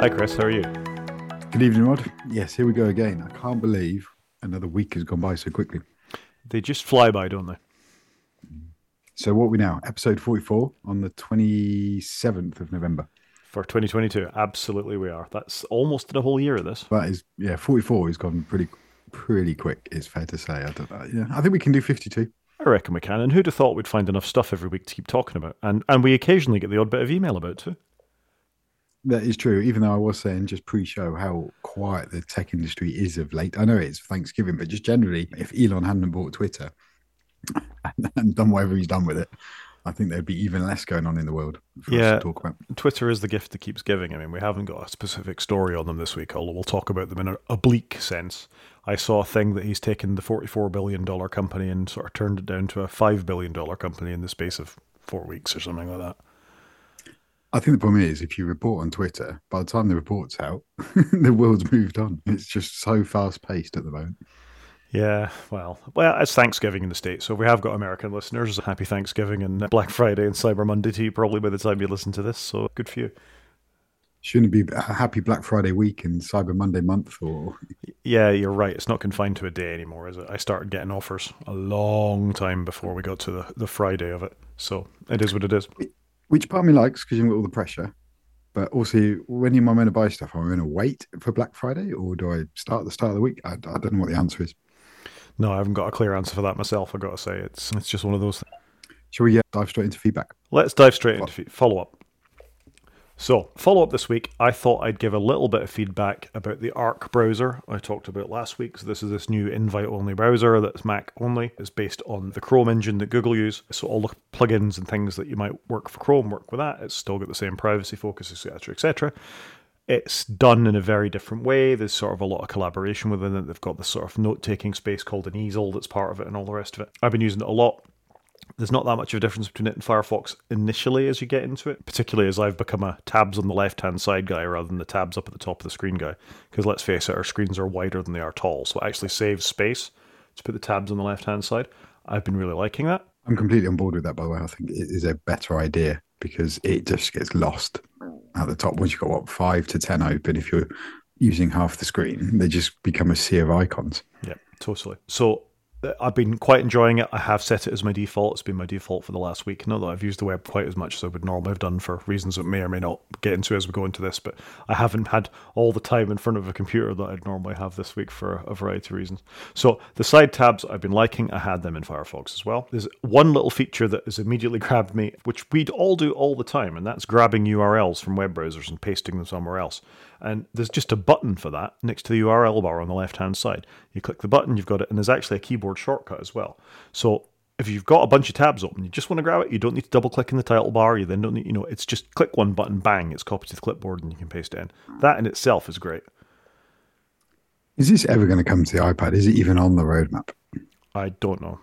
Hi, Chris. How are you? Good evening, Rod. Yes, here we go again. I can't believe another week has gone by so quickly. They just fly by, don't they? So, what are we now? Episode 44 on the 27th of November. For 2022, absolutely we are. That's almost a whole year of this. That is, yeah, 44 has gone pretty, pretty quick. It's fair to say. I don't know. Yeah, I think we can do 52. I reckon we can. And who'd have thought we'd find enough stuff every week to keep talking about? And and we occasionally get the odd bit of email about too. That is true. Even though I was saying just pre-show how quiet the tech industry is of late. I know it's Thanksgiving, but just generally, if Elon hadn't bought Twitter and, and done whatever he's done with it, I think there'd be even less going on in the world for Yeah. us to talk about. Twitter is the gift that keeps giving. I mean, we haven't got a specific story on them this week, although we'll talk about them in an oblique sense. I saw a thing that he's taken the $44 billion company and sort of turned it down to a $5 billion company in the space of four weeks or something like that. I think the problem is if you report on Twitter, by the time the report's out, the world's moved on. It's just so fast paced at the moment. Yeah, well, well, it's Thanksgiving in the States, so if we have got American listeners, happy Thanksgiving and Black Friday and Cyber Monday to you probably by the time you listen to this, so good for you. Shouldn't it be a happy Black Friday week and Cyber Monday month or Yeah, you're right. It's not confined to a day anymore, is it? I started getting offers a long time before we got to the, the Friday of it. So it is what it is. Which part of me likes because you haven't got all the pressure. But also, when am I going to buy stuff? Am I going to wait for Black Friday or do I start at the start of the week? I, I don't know what the answer is. No, I haven't got a clear answer for that myself. I've got to say, it's it's just one of those. Things. Shall we uh, dive straight into feedback? Let's dive straight into follow up. So, follow up this week, I thought I'd give a little bit of feedback about the Arc browser I talked about last week. So, this is this new invite only browser that's Mac only. It's based on the Chrome engine that Google use. So, all the plugins and things that you might work for Chrome work with that. It's still got the same privacy focus, etc., etc. It's done in a very different way. There's sort of a lot of collaboration within it. They've got this sort of note taking space called an easel that's part of it and all the rest of it. I've been using it a lot there's not that much of a difference between it and Firefox initially as you get into it, particularly as I've become a tabs on the left hand side guy rather than the tabs up at the top of the screen guy. Because let's face it, our screens are wider than they are tall, so it actually saves space to put the tabs on the left hand side. I've been really liking that. I'm completely on board with that, by the way. I think it is a better idea because it just gets lost at the top. Once you've got, what, five to 10 open, if you're using half the screen, they just become a sea of icons. Yeah, totally. So Uh, I've been quite enjoying it. I have set it as my default. It's been my default for the last week. Not that I've used the web quite as much as I would normally have done for reasons that may or may not get into as we go into this, but I haven't had all the time in front of a computer that I'd normally have this week for a variety of reasons. So the side tabs I've been liking. I had them in Firefox as well. There's one little feature that has immediately grabbed me, which we'd all do all the time, and that's grabbing URLs from web browsers and pasting them somewhere else. And there's just a button for that next to the URL bar on the left hand side. You click the button, you've got it, and there's actually a keyboard shortcut as well. So if you've got a bunch of tabs open, you just want to grab it, you don't need to double click in the title bar, you then don't need, you know, it's just click one button, bang, it's copied to the clipboard and you can paste it in. That in itself is great. Is this ever going to come to the iPad? Is it even on the roadmap? I don't know.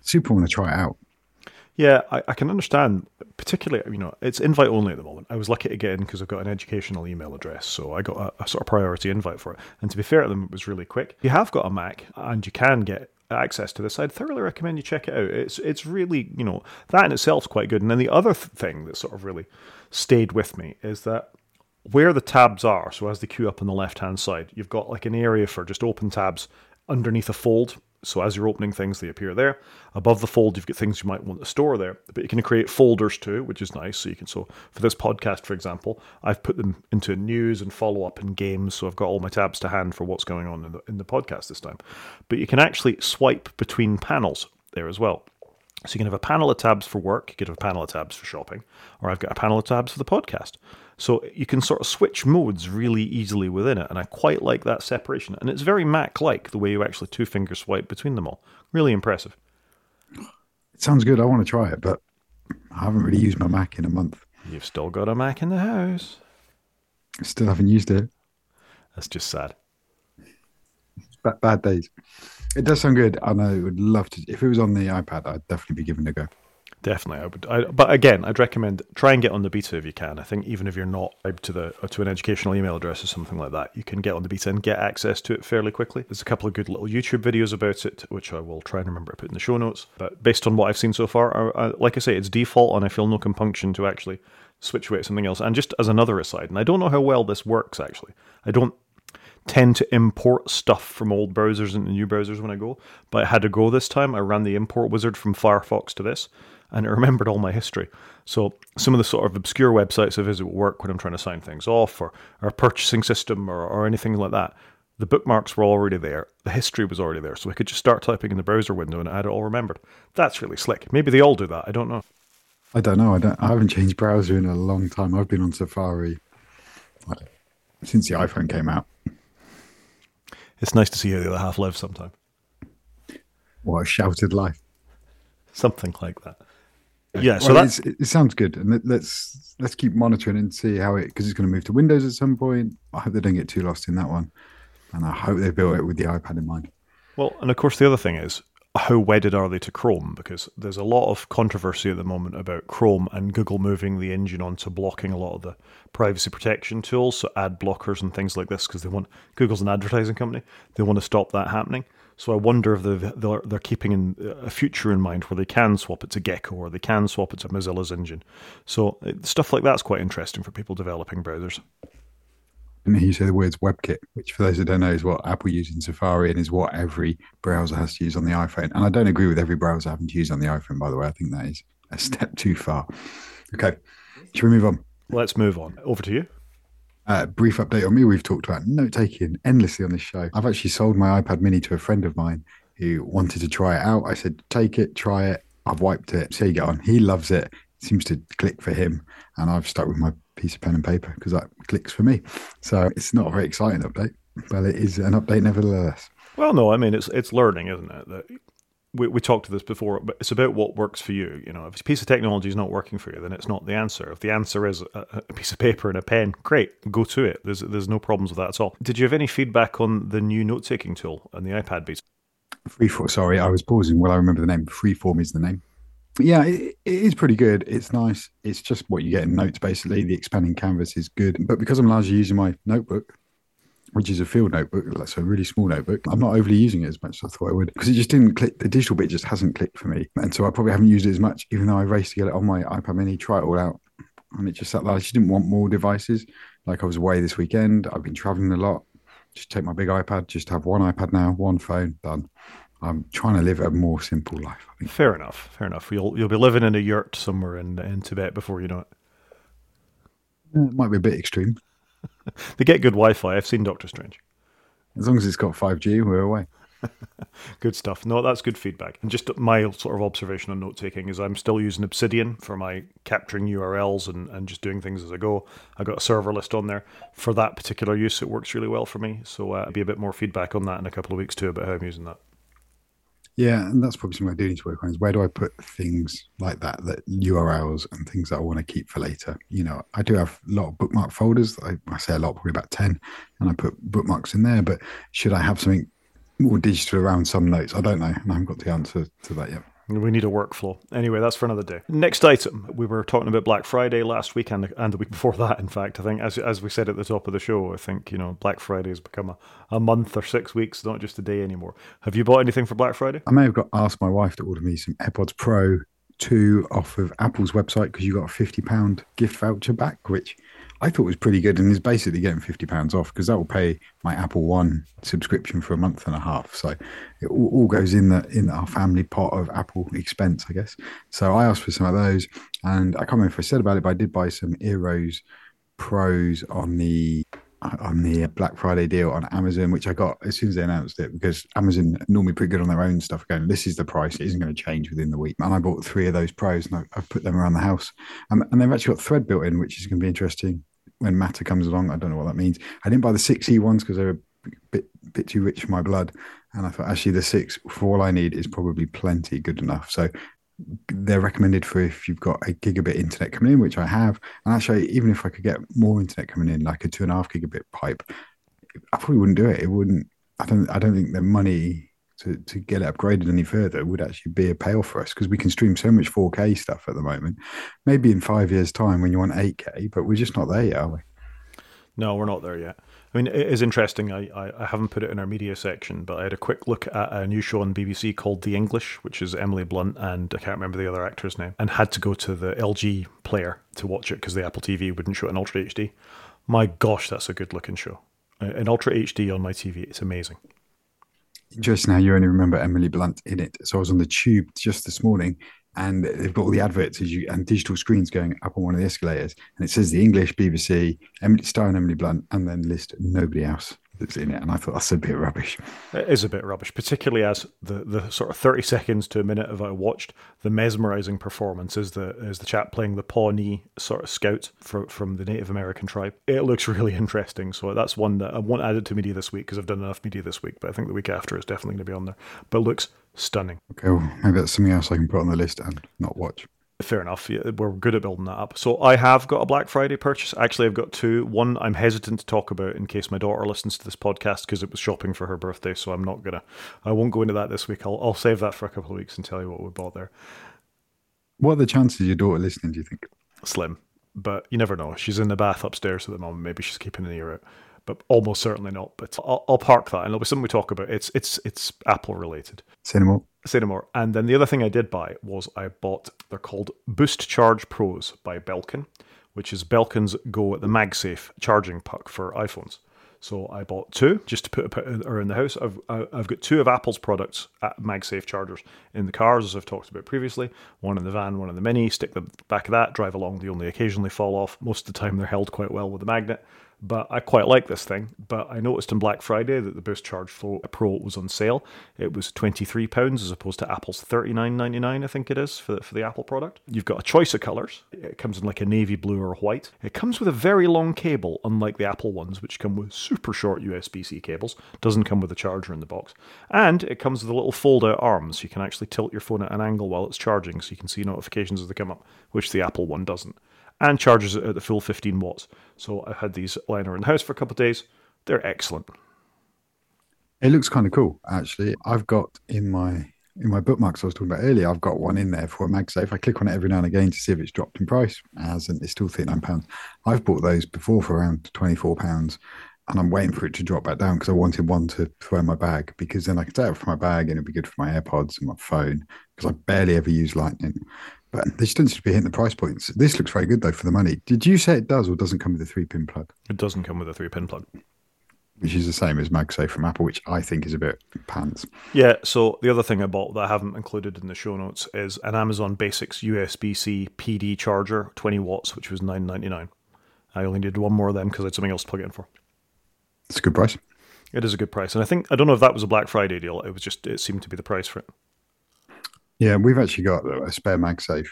Super want to try it out. Yeah, I, I can understand. Particularly, you know, it's invite only at the moment. I was lucky to get in because I've got an educational email address, so I got a, a sort of priority invite for it. And to be fair to them, it was really quick. If you have got a Mac and you can get access to this, I'd thoroughly recommend you check it out. It's it's really, you know, that in itself is quite good. And then the other th- thing that sort of really stayed with me is that where the tabs are, so as they queue up on the left hand side, you've got like an area for just open tabs underneath a fold. So as you're opening things, they appear there. Above the fold, you've got things you might want to store there, but you can create folders too, which is nice. So you can so for this podcast, for example, I've put them into news and follow up and games. So I've got all my tabs to hand for what's going on in the in the podcast this time. But you can actually swipe between panels there as well. So you can have a panel of tabs for work, you could have a panel of tabs for shopping, or I've got a panel of tabs for the podcast. So you can sort of switch modes really easily within it, and I quite like that separation. And it's very Mac-like the way you actually two finger swipe between them all. Really impressive. It sounds good. I want to try it, but I haven't really used my Mac in a month. You've still got a Mac in the house. Still haven't used it. That's just sad. Bad, bad days. It does sound good. and I would love to. If it was on the iPad, I'd definitely be giving it a go. Definitely, I would. I, but again, I'd recommend try and get on the beta if you can. I think even if you're not to the uh, to an educational email address or something like that, you can get on the beta and get access to it fairly quickly. There's a couple of good little YouTube videos about it, which I will try and remember to put in the show notes. But based on what I've seen so far, I, I, like I say, it's default, and I feel no compunction to actually switch away to something else. And just as another aside, and I don't know how well this works actually. I don't tend to import stuff from old browsers into new browsers when I go, but I had to go this time. I ran the import wizard from Firefox to this and it remembered all my history. So some of the sort of obscure websites I visit will work when I'm trying to sign things off or, or a purchasing system or, or anything like that. The bookmarks were already there. The history was already there. So I could just start typing in the browser window and I had it all remembered. That's really slick. Maybe they all do that. I don't know. I don't know. I don't. I haven't changed browser in a long time. I've been on Safari since the iPhone came out. It's nice to see how the other half lives sometime. What a shouted life. Something like that. Yeah, so well, that's it sounds good, and let's let's keep monitoring and see how it because it's going to move to Windows at some point. I hope they don't get too lost in that one, and I hope they built it with the iPad in mind. Well, and of course the other thing is how wedded are they to Chrome? Because there's a lot of controversy at the moment about Chrome and Google moving the engine onto blocking a lot of the privacy protection tools, so ad blockers and things like this, because they want Google's an advertising company. They want to stop that happening. So I wonder if they're, they're keeping in a future in mind where they can swap it to Gecko or they can swap it to Mozilla's engine. So uh, stuff like that's quite interesting for people developing browsers. And you say the words WebKit, which for those that don't know is what Apple uses in Safari and is what every browser has to use on the iPhone. And I don't agree with every browser having to use on the iPhone, by the way. I think that is a step too far. Okay, should we move on? Let's move on. Over to you. Uh, brief update on me. We've talked about note taking endlessly on this show. I've actually sold my iPad mini to a friend of mine who wanted to try it out. I said, take it, try it. I've wiped it. How you get on. He loves it. it seems to click for him. And I've stuck with my piece of pen and paper because that clicks for me. So it's not a very exciting update, but it is an update nevertheless. Well, no, I mean it's it's learning, isn't it? That we, we talked to this before, but it's about what works for you. You know, if a piece of technology is not working for you, then it's not the answer. If the answer is a, a piece of paper and a pen, great, go to it. There's there's no problems with that at all. Did you have any feedback on the new note taking tool and the iPad beta? Freeform. Sorry, I was pausing. Well, I remember the name. Freeform is the name. Yeah, it, it is pretty good. It's nice. It's just what you get in notes, basically. The expanding canvas is good. But because I'm largely using my notebook, which is a field notebook. That's a really small notebook. I'm not overly using it as much as I thought I would because it just didn't click. The digital bit just hasn't clicked for me. And so I probably haven't used it as much, even though I raced to get it on my iPad mini, try it all out. And it just sat there. I just didn't want more devices. Like I was away this weekend. I've been traveling a lot. Just take my big iPad, just have one iPad now, one phone, done. I'm trying to live a more simple life. Fair enough. Fair enough. You'll you'll be living in a yurt somewhere in in Tibet before you know it. It might be a bit extreme. They get good Wi-Fi. I've seen Doctor Strange. As long as it's got 5G, we're away. good stuff. No, that's good feedback. And just my sort of observation on note taking is I'm still using Obsidian for my capturing URLs and, and just doing things as I go. I got a server list on there for that particular use. It works really well for me. So uh, be a bit more feedback on that in a couple of weeks too about how I'm using that. Yeah, and that's probably something I do need to work on is where do I put things like that, that URLs and things that I want to keep for later. You know, I do have a lot of bookmark folders. I, I say a lot, probably about 10, and I put bookmarks in there. But should I have something more digital around some notes? I don't know. And I haven't got the answer to that yet. We need a workflow. Anyway, that's for another day. Next item. We were talking about Black Friday last week and, and the week before that, in fact. I think, as, as we said at the top of the show, I think, you know, Black Friday has become a, a month or six weeks, not just a day anymore. Have you bought anything for Black Friday? I may have got asked my wife to order me some AirPods Pro 2 off of Apple's website because you got a £50 gift voucher back, which I thought it was pretty good and is basically getting fifty pounds off because that will pay my Apple One subscription for a month and a half. So it all, all, goes in the in our family pot of Apple expense, I guess. So I asked for some of those, and I can't remember if I said about it, but I did buy some Eero Pros on the on the Black Friday deal on Amazon, which I got as soon as they announced it, because Amazon normally pretty good on their own stuff. Going, this is the price; it isn't going to change within the week. And I bought three of those pros, and I, have put them around the house. And they've actually got thread built in, which is going to be interesting when Matter comes along. I don't know what that means. I didn't buy the six E ones because they're a bit bit too rich for my blood, and I thought actually the six for all I need is probably plenty good enough. So they're recommended for if you've got a gigabit internet coming in, which I have. And actually, even if I could get more internet coming in, like a two and a half gigabit pipe, I probably wouldn't do it. It wouldn't. I don't. I don't think the money to, to get it upgraded any further would actually be a payoff for us because we can stream so much 4K stuff at the moment. Maybe in five years' time when you want 8K, but we're just not there yet, are we? No, we're not there yet. I mean, it is interesting. I, I, I, haven't put it in our media section, but I had a quick look at a new show on BBC called The English, which is Emily Blunt and I can't remember the other actor's name, and had to go to the LG player to watch it because the Apple TV wouldn't show it in Ultra HD. My gosh, that's a good looking show. In Ultra HD on my TV, it's amazing. Just now, you only remember Emily Blunt in it. So I was on the tube just this morning and they've got all the adverts as you and digital screens going up on one of the escalators, and it says the English BBC, Emily Star and Emily Blunt, and then list nobody else that's in it. And I thought that's a bit rubbish. It is a bit rubbish, particularly as the, the sort of thirty seconds to a minute of I watched the mesmerizing performance is the is the chap playing the Pawnee sort of scout for, from the Native American tribe. It looks really interesting, so that's one that I won't add it to media this week because I've done enough media this week. But I think the week after is definitely going to be on there. But looks stunning. Okay, well, maybe that's something else I can put on the list and not watch. Fair enough. Yeah, we're good at building that up. So I have got a Black Friday purchase. Actually, I've got two. One I'm hesitant to talk about in case my daughter listens to this podcast because it was shopping for her birthday. So I'm not gonna. I won't go into that this week. I'll I'll save that for a couple of weeks and tell you what we bought there. What are the chances your daughter listening? Do you think? Slim, but you never know. She's in the bath upstairs at the moment. Maybe she's keeping an ear out but almost certainly not. But I'll, I'll, park that, and it'll be something we talk about. It's it's it's Apple related. Say no more. Say no more. And then the other thing I did buy was I bought. They're called Boost Charge Pros by Belkin, which is Belkin's Go at the MagSafe charging puck for iPhones. So I bought two just to put around the house. I've I've got two of Apple's products at MagSafe chargers in the cars, as I've talked about previously. One in the van, one in the Mini. Stick the back of that, drive along. They only occasionally fall off. Most of the time, they're held quite well with a magnet. But I quite like this thing. But I noticed on Black Friday that the Boost Charge Pro was on sale. It was £23 as opposed to Apple's $39.99, I think it is, for the, for the Apple product. You've got a choice of colours. It comes in like a navy blue or white. It comes with a very long cable, unlike the Apple ones, which come with super short USB C cables. Doesn't come with a charger in the box. And it comes with a little fold out arm, so you can actually tilt your phone at an angle while it's charging, so you can see notifications as they come up, which the Apple one doesn't and charges it at the full 15 watts. So I've had these lying around the house for a couple of days. They're excellent. It looks kind of cool, actually. I've got in my in my bookmarks I was talking about earlier, I've got one in there for a MagSafe. I click on it every now and again to see if it's dropped in price. It hasn't. It's still £39. I've bought those before for around £24 and I'm waiting for it to drop back down because I wanted one to throw in my bag because then I can take it from my bag and it'd be good for my AirPods and my phone because I barely ever use Lightning but they just don't seem to be hitting the price points. This looks very good though for the money. Did you say it does or doesn't come with a three pin plug? It doesn't come with a three pin plug. Which is the same as MagSafe from Apple, which I think is a bit pants. Yeah. So the other thing I bought that I haven't included in the show notes is an Amazon Basics USB C PD charger, 20 watts, which was nine ninety nine. I only needed one more of them because I had something else to plug it in for. It's a good price. It is a good price, and I think I don't know if that was a Black Friday deal. It was just it seemed to be the price for it. Yeah, we've actually got a spare MagSafe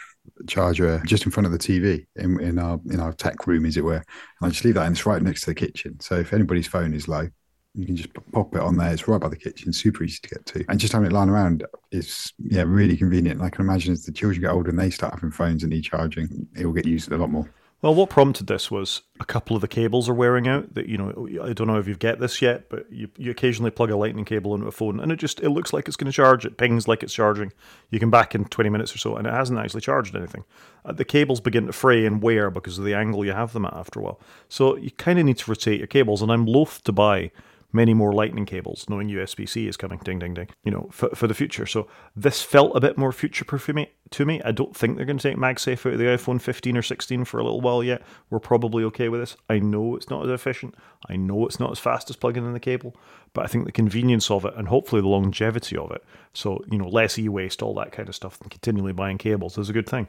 charger just in front of the TV in, in our in our tech room, as it were. And I just leave that, and it's right next to the kitchen. So if anybody's phone is low, you can just pop it on there. It's right by the kitchen, super easy to get to. And just having it lying around is yeah really convenient. And I can imagine as the children get older and they start having phones and need charging, it will get used a lot more. Well, what prompted this was a couple of the cables are wearing out. That you know, I don't know if you've get this yet, but you, you occasionally plug a lightning cable into a phone, and it just it looks like it's going to charge. It pings like it's charging. You can back in twenty minutes or so, and it hasn't actually charged anything. Uh, the cables begin to fray and wear because of the angle you have them at after a while. So you kind of need to rotate your cables, and I'm loath to buy many more lightning cables, knowing USB C is coming, ding, ding, ding, you know, for, for the future. So this felt a bit more future proof to me. I don't think they're going to take MagSafe out of the iPhone 15 or 16 for a little while yet. We're probably okay with this. I know it's not as efficient. I know it's not as fast as plugging in the cable, but I think the convenience of it and hopefully the longevity of it, so, you know, less e waste, all that kind of stuff, than continually buying cables is a good thing.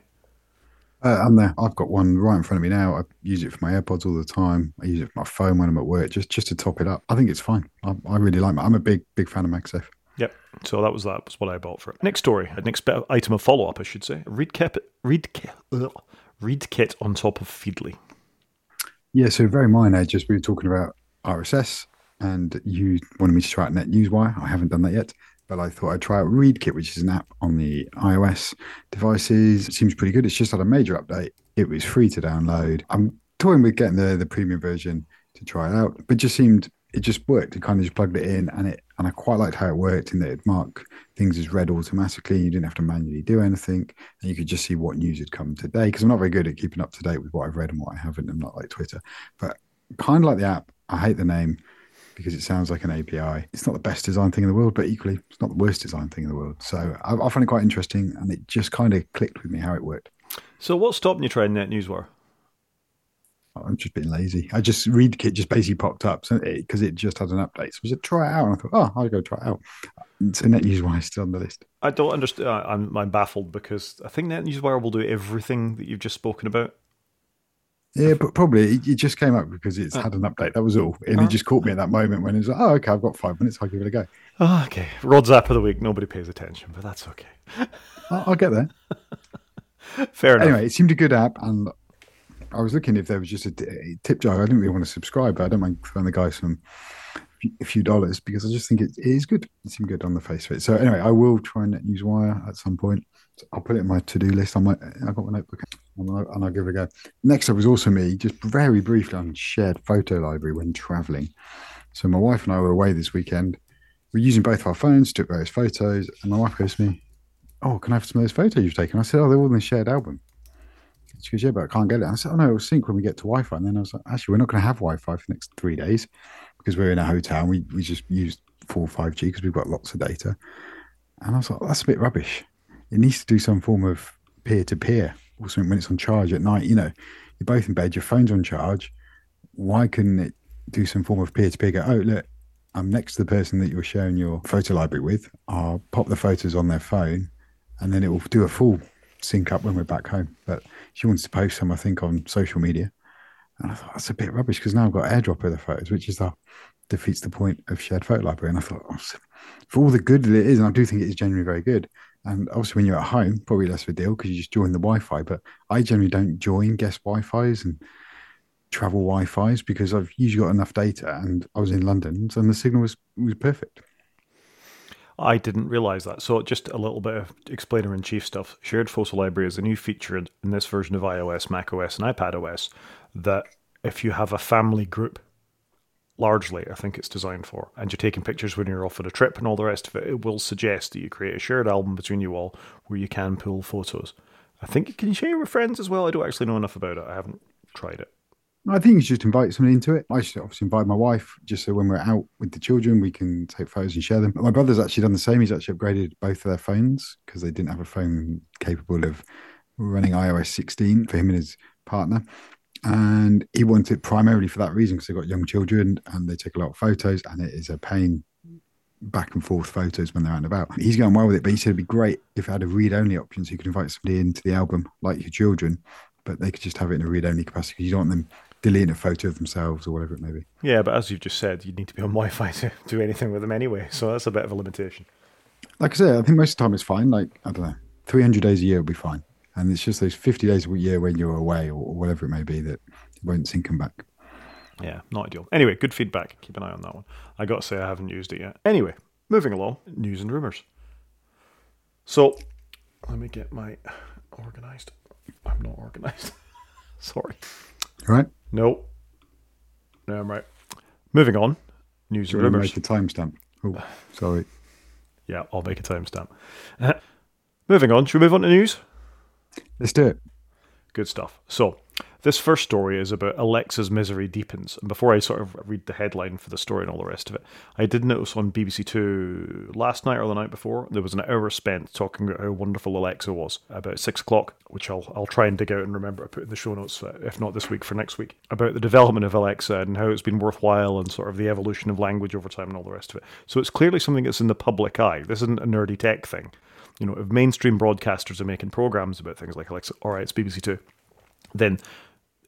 Uh, I'm there. I've got one right in front of me now. I use it for my AirPods all the time. I use it for my phone when I'm at work, just just to top it up. I think it's fine. I, I really like. it. I'm a big big fan of MagSafe. Yep. So that was that was what I bought for it. Next story, next item of follow up, I should say. ReadKit, read kit, ReadKit on top of Feedly. Yeah. So very minor. Just we were talking about RSS, and you wanted me to try out NetNewsWire. I haven't done that yet but I thought I'd try out ReadKit, which is an app on the iOS devices. It seems pretty good. It's just had a major update. It was free to download. I'm toying with getting the, the premium version to try it out, but just seemed it just worked. It kind of just plugged it in, and it and I quite liked how it worked in that it marked things as read automatically. You didn't have to manually do anything, and you could just see what news had come today. Because I'm not very good at keeping up to date with what I've read and what I haven't. I'm not like Twitter, but kind of like the app. I hate the name because it sounds like an API. It's not the best design thing in the world, but equally, it's not the worst design thing in the world. So I, I find it quite interesting, and it just kind of clicked with me how it worked. So what's stopping you trying NetNewsWire? I'm just being lazy. I just ReadKit just basically popped up because so it, it, just had an update. So I said, try it out. And I thought, oh, I'll go try it out. So NetNewsWire is still on the list. I don't understand. I'm, I'm baffled because I think NetNewsWire will do everything that you've just spoken about. Yeah, but probably it, just came up because it's uh, had an update. That was all. And uh, it just caught me at that moment when it was like, oh, okay, I've got five minutes. I'll give it a go. Oh, okay. Rod's app of the week. Nobody pays attention, but that's okay. I'll, I'll get there. Fair enough. Anyway, it seemed a good app, and I was looking if there was just a, a tip jar. I didn't really want to subscribe, but I don't mind throwing the guy some a few dollars because I just think it, it is good. It seemed good on the face of it. So anyway, I will try and use Wire at some point. I'll put it in my to do list. I might. I got my notebook and I'll, and I'll give it a go. Next up was also me, just very briefly on shared photo library when traveling. So my wife and I were away this weekend. We're using both our phones, took various photos, and my wife goes to me, "Oh, can I have some of those photos you've taken?" I said, "Oh, they're all in the shared album." She goes, Yeah, but I can't get it. I said, Oh, no, it'll sync when we get to Wi Fi. And then I was like, Actually, we're not going to have Wi Fi for the next three days because we're in a hotel and we, we just used 4 or 5G because we've got lots of data. And I was like, That's a bit rubbish. It needs to do some form of peer to peer or something when it's on charge at night. You know, you're both in bed, your phone's on charge. Why couldn't it do some form of peer to peer? Go, Oh, look, I'm next to the person that you're sharing your photo library with. I'll pop the photos on their phone and then it will do a full sync up when we're back home. But she wants to post some, I think, on social media. And I thought that's a bit rubbish because now I've got airdrop of the photos, which is the defeats the point of shared photo library. And I thought, oh, for all the good that it is, and I do think it is generally very good. And obviously, when you're at home, probably less of a deal because you just join the Wi-Fi. But I generally don't join guest Wi-Fi's and travel Wi-Fi's because I've usually got enough data. And I was in London, and the signal was was perfect. I didn't realize that. So, just a little bit of explainer in chief stuff. Shared photo library is a new feature in this version of iOS, macOS, and iPadOS that if you have a family group, largely, I think it's designed for, and you're taking pictures when you're off on a trip and all the rest of it, it will suggest that you create a shared album between you all where you can pull photos. I think you can share with friends as well. I don't actually know enough about it. I haven't tried it. I think you should just invite someone into it. I should obviously invite my wife, just so when we're out with the children, we can take photos and share them. My brother's actually done the same. He's actually upgraded both of their phones because they didn't have a phone capable of running iOS 16 for him and his partner. And he wanted it primarily for that reason because they've got young children and they take a lot of photos, and it is a pain back and forth photos when they're out and about. He's going well with it, but he said it'd be great if it had a read only option so you could invite somebody into the album like your children, but they could just have it in a read only capacity because you don't want them deleting a photo of themselves or whatever it may be. Yeah, but as you've just said, you need to be on Wi-Fi to do anything with them anyway, so that's a bit of a limitation. Like I said, I think most of the time it's fine. Like I don't know, three hundred days a year will be fine, and it's just those fifty days a year when you're away or, whatever it may be that won't sink them back. Yeah, not ideal. Anyway, good feedback. Keep an eye on that one. I got to say I haven't used it yet. Anyway, moving along, news and rumors. So, let me get my organized. I'm not organized. Sorry. Right. No. No, I'm right. Moving on. News and rumors. Make a timestamp. Oh, sorry. Yeah, I'll make a timestamp. Moving on. Should we move on to news? Let's do it. Good stuff. So, this first story is about Alexa's misery deepens. And before I sort of read the headline for the story and all the rest of it, I did notice on BBC Two last night or the night before, there was an hour spent talking about how wonderful Alexa was about six o'clock, which I'll, I'll try and dig out and remember to put in the show notes, uh, if not this week, for next week, about the development of Alexa and how it's been worthwhile and sort of the evolution of language over time and all the rest of it. So it's clearly something that's in the public eye. This isn't a nerdy tech thing. You know, if mainstream broadcasters are making programs about things like Alexa, all right, it's BBC Two, then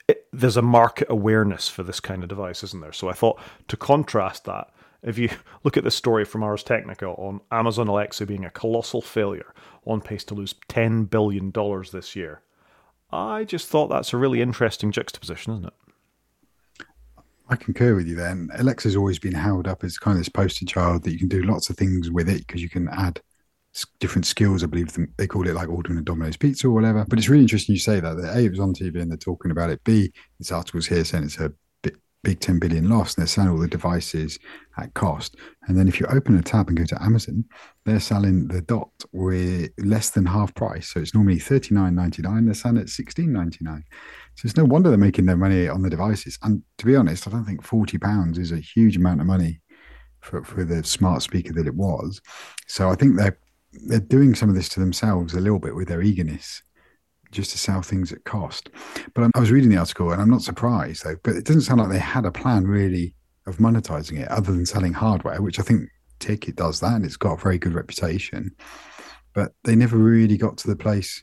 it, there's a market awareness for this kind of device, isn't there? So I thought to contrast that, if you look at the story from Ars Technica on Amazon Alexa being a colossal failure, on pace to lose $10 billion this year, I just thought that's a really interesting juxtaposition, isn't it? I concur with you then. Alexa's always been held up as kind of this poster child that you can do lots of things with it because you can add different skills. I believe they call it like ordering a Domino's pizza or whatever. But it's really interesting you say that. That A, it was on TV and they're talking about it. B, this article's here saying it's a big 10 billion loss and they're selling all the devices at cost. And then if you open a tab and go to Amazon, they're selling the dot with less than half price. So it's normally 39.99. They're selling it at 16.99. So it's no wonder they're making their money on the devices. And to be honest, I don't think 40 pounds is a huge amount of money for, for the smart speaker that it was. So I think they're they're doing some of this to themselves a little bit with their eagerness just to sell things at cost. But I was reading the article and I'm not surprised though, but it doesn't sound like they had a plan really of monetizing it other than selling hardware, which I think Ticket does that and it's got a very good reputation. But they never really got to the place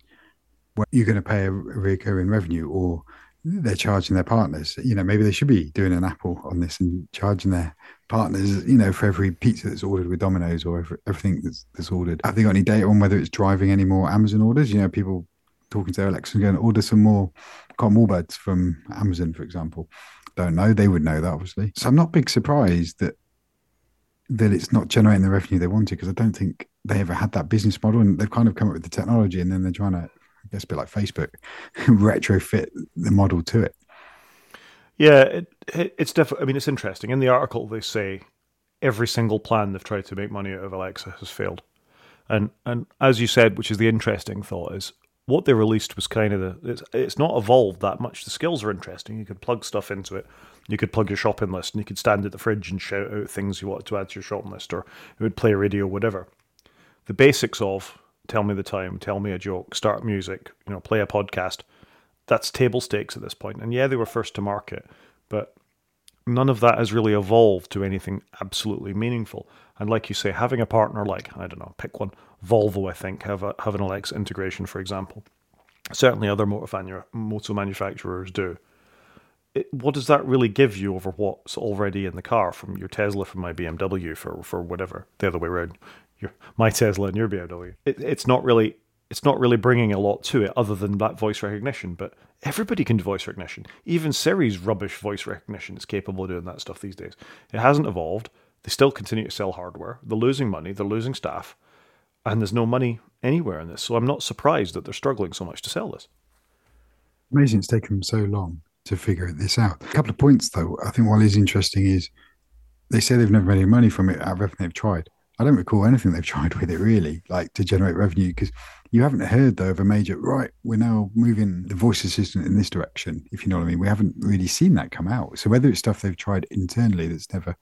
where you're going to pay a recurring revenue or they're charging their partners. You know, maybe they should be doing an Apple on this and charging their partners, you know, for every pizza that's ordered with Domino's or every, everything that's, that's ordered. Have they got any data on whether it's driving any more Amazon orders? You know, people talking to Alexa and going, order some more cotton wool beds from Amazon, for example. Don't know. They would know that, obviously. So I'm not big surprised that that it's not generating the revenue they wanted because I don't think they ever had that business model and they've kind of come up with the technology and then they're trying to, I guess, a bit like Facebook, retrofit the model to it. Yeah, it, it, it's definitely. I mean, it's interesting. In the article, they say every single plan they've tried to make money out of Alexa has failed, and and as you said, which is the interesting thought, is what they released was kind of the it's, it's not evolved that much. The skills are interesting. You could plug stuff into it. You could plug your shopping list, and you could stand at the fridge and shout out things you wanted to add to your shopping list, or it would play radio, whatever. The basics of tell me the time, tell me a joke, start music, you know, play a podcast. That's table stakes at this point. And yeah, they were first to market, but none of that has really evolved to anything absolutely meaningful. And like you say, having a partner like I don't know, pick one, Volvo, I think, have a, have an Alexa integration, for example. Certainly, other motor, motor manufacturers do. It, what does that really give you over what's already in the car from your Tesla, from my BMW, for for whatever the other way around, your my Tesla and your BMW? It, it's not really it's not really bringing a lot to it other than that voice recognition. But everybody can do voice recognition. Even Siri's rubbish voice recognition is capable of doing that stuff these days. It hasn't evolved. They still continue to sell hardware. They're losing money. They're losing staff and there's no money anywhere in this. So I'm not surprised that they're struggling so much to sell this. Amazing it's taken them so long to figure this out. A couple of points though, I think what is interesting is they say they've never made any money from it of everything they've tried. I don't recall anything they've tried with it really, like to generate revenue, because you haven't heard though of a major right. We're now moving the voice assistant in this direction. If you know what I mean, we haven't really seen that come out. So whether it's stuff they've tried internally that's never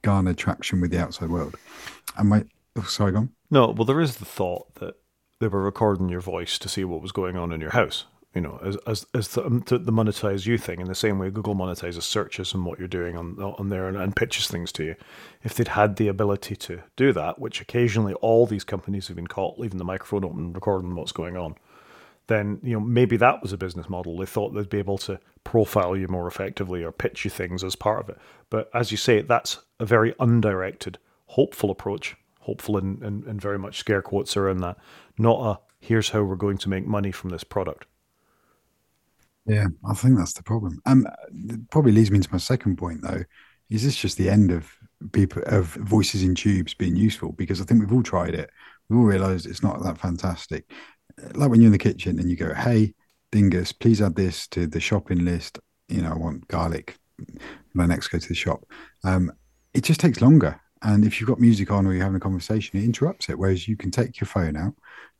garnered traction with the outside world, and my oh, sorry, gone. No, well, there is the thought that they were recording your voice to see what was going on in your house. You know, as as as the, um, the monetize you thing in the same way Google monetizes searches and what you're doing on on there and, and pitches things to you. If they'd had the ability to do that, which occasionally all these companies have been caught leaving the microphone open recording what's going on, then you know maybe that was a business model. They thought they'd be able to profile you more effectively or pitch you things as part of it. But as you say, that's a very undirected, hopeful approach hopeful and, and, and very much scare quotes around that, not a here's how we're going to make money from this product. Yeah, I think that's the problem. Um, probably leads me into my second point though. Is this just the end of people of voices in tubes being useful? Because I think we've all tried it. We've all realised it's not that fantastic. Like when you're in the kitchen and you go, "Hey, Dingus, please add this to the shopping list." You know, I want garlic when I next go to the shop. Um, it just takes longer and if you've got music on or you're having a conversation, it interrupts it. Whereas you can take your phone out,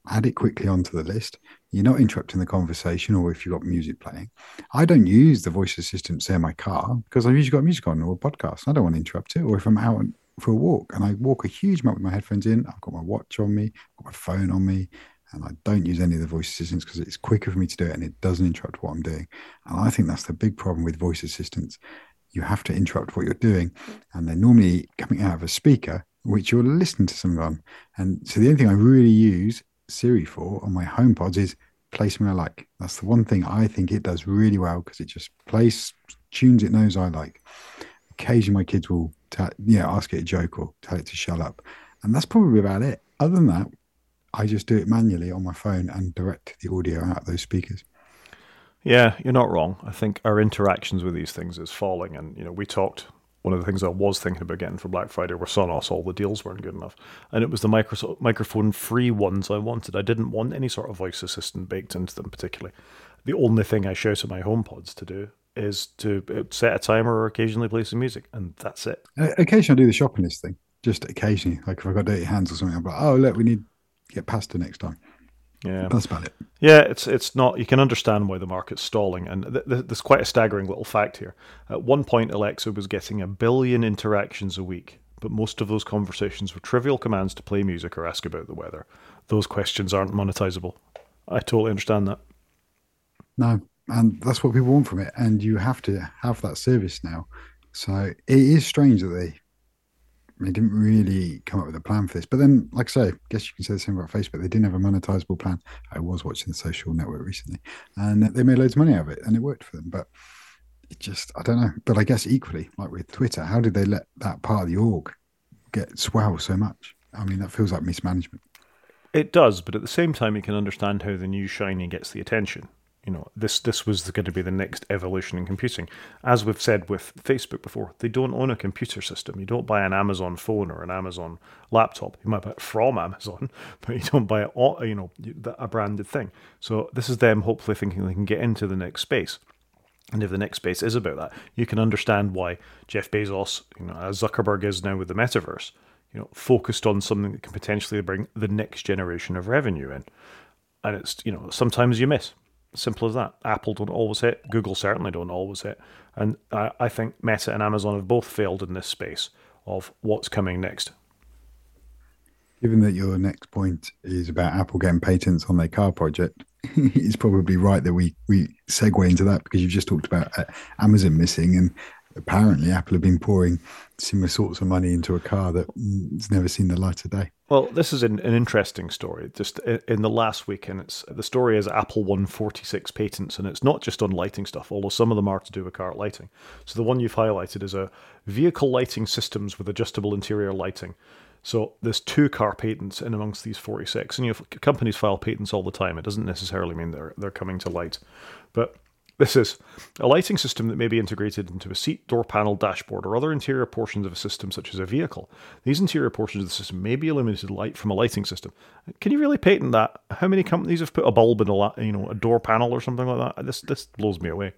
add it quickly onto the list. You're not interrupting the conversation, or if you've got music playing. I don't use the voice assistant, say, in my car, because I've usually got music on or a podcast. I don't want to interrupt it. Or if I'm out for a walk and I walk a huge amount with my headphones in, I've got my watch on me, I've got my phone on me, and I don't use any of the voice assistants because it's quicker for me to do it and it doesn't interrupt what I'm doing. And I think that's the big problem with voice assistants you have to interrupt what you're doing. And they're normally coming out of a speaker, which you're listening to someone on. And so the only thing I really use Siri for on my HomePods is play something I like. That's the one thing I think it does really well because it just plays tunes it knows I like. Occasionally, my kids will know, ask it a joke or tell it to shut up. And that's probably about it. Other than that, I just do it manually on my phone and direct the audio out of those speakers. Yeah, you're not wrong. I think our interactions with these things is falling, and you know, we talked. One of the things I was thinking about getting for Black Friday were Sonos. All the deals weren't good enough, and it was the microphone free ones I wanted. I didn't want any sort of voice assistant baked into them particularly. The only thing I shout at my HomePods to do is to uh, set a timer or occasionally play some music, and that's it. Occasionally, I do the shopping list thing. Just occasionally, like if I've got dirty hands or something, I'm like, oh look, we need get pasta next time. Yeah, that's about it. Yeah, it's it's not. You can understand why the market's stalling, and th- th- there's quite a staggering little fact here. At one point, Alexa was getting a billion interactions a week, but most of those conversations were trivial commands to play music or ask about the weather. Those questions aren't monetizable. I totally understand that. No, and that's what people want from it, and you have to have that service now. So it is strange that they they didn't really come up with a plan for this. But then, like I say, I guess you can say the same about Facebook. They didn't have a monetizable plan. I was watching the social network recently, and they made loads of money out of it, and it worked for them. But it just, I don't know. But I guess equally, like with Twitter, how did they let that part of the org get swell so much? I mean, that feels like mismanagement. It does, but at the same time, you can understand how the new shiny gets the attention you know this this was going to be the next evolution in computing. As we've said with facebook before they don't own a computer system. You don't buy an amazon phone or an amazon laptop. You might buy it from amazon but you don't buy it you know a branded thing. So this is them hopefully thinking they can get into the next space. And if the next space is about that you can understand why jeff bezos you know as zuckerberg is now with the metaverse you know focused on something that can potentially bring the next generation of revenue in. And it's you know sometimes you miss Simple as that. Apple don't always hit. Google certainly don't always hit. And I, I think Meta and Amazon have both failed in this space of what's coming next. Given that your next point is about Apple getting patents on their car project, it's probably right that we, we segue into that because you've just talked about uh, Amazon missing and apparently Apple have been pouring similar sorts of money into a car that's never seen the light of day. Well, this is an, an interesting story. Just uh, in the last week, and it's the story is Apple won 46 patents, and it's not just on lighting stuff, although some of them are to do with car lighting. So the one you've highlighted is a vehicle lighting systems with adjustable interior lighting. So there's two car patents in amongst these 46, and you know, companies file patents all the time. It doesn't necessarily mean they're they're coming to light, but this is a lighting system that may be integrated into a seat, door panel, dashboard, or other interior portions of a system such as a vehicle. These interior portions of the system may be illuminated light from a lighting system. Can you really patent that? How many companies have put a bulb in a you know a door panel or something like that? This this blows me away.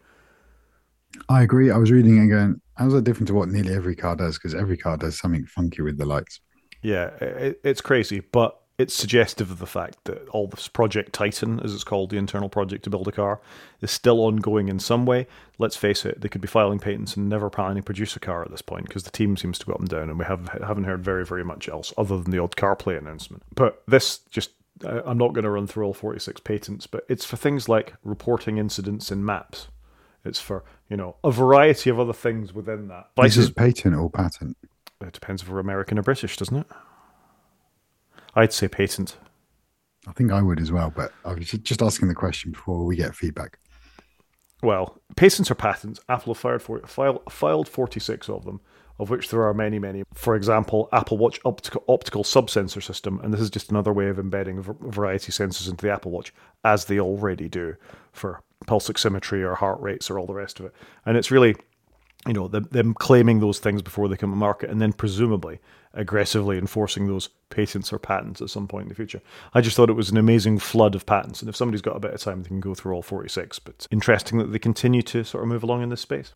I agree. I was reading it going, how's that different to what nearly every car does? Because every car does something funky with the lights. Yeah, it, it's crazy, but it's suggestive of the fact that all this Project Titan, as it's called, the internal project to build a car, is still ongoing in some way. Let's face it, they could be filing patents and never planning to produce a car at this point because the team seems to go up and down, and we have haven't heard very very much else other than the odd CarPlay announcement. But this just I'm not going to run through all 46 patents, but it's for things like reporting incidents in maps. It's for you know a variety of other things within that. This is patent or patent. It depends if we're American or British, doesn't it? I'd say patent. I think I would as well, but I was just asking the question before we get feedback. Well, patents are patents. Apple have for, file, filed 46 of them, of which there are many, many. For example, Apple Watch optical, optical sub-sensor system, and this is just another way of embedding variety sensors into the Apple Watch, as they already do for pulse oximetry or heart rates or all the rest of it. And it's really you know, them, them claiming those things before they come to market and then presumably aggressively enforcing those patents or patents at some point in the future. I just thought it was an amazing flood of patents. And if somebody's got a bit of time, they can go through all 46. But interesting that they continue to sort of move along in this space.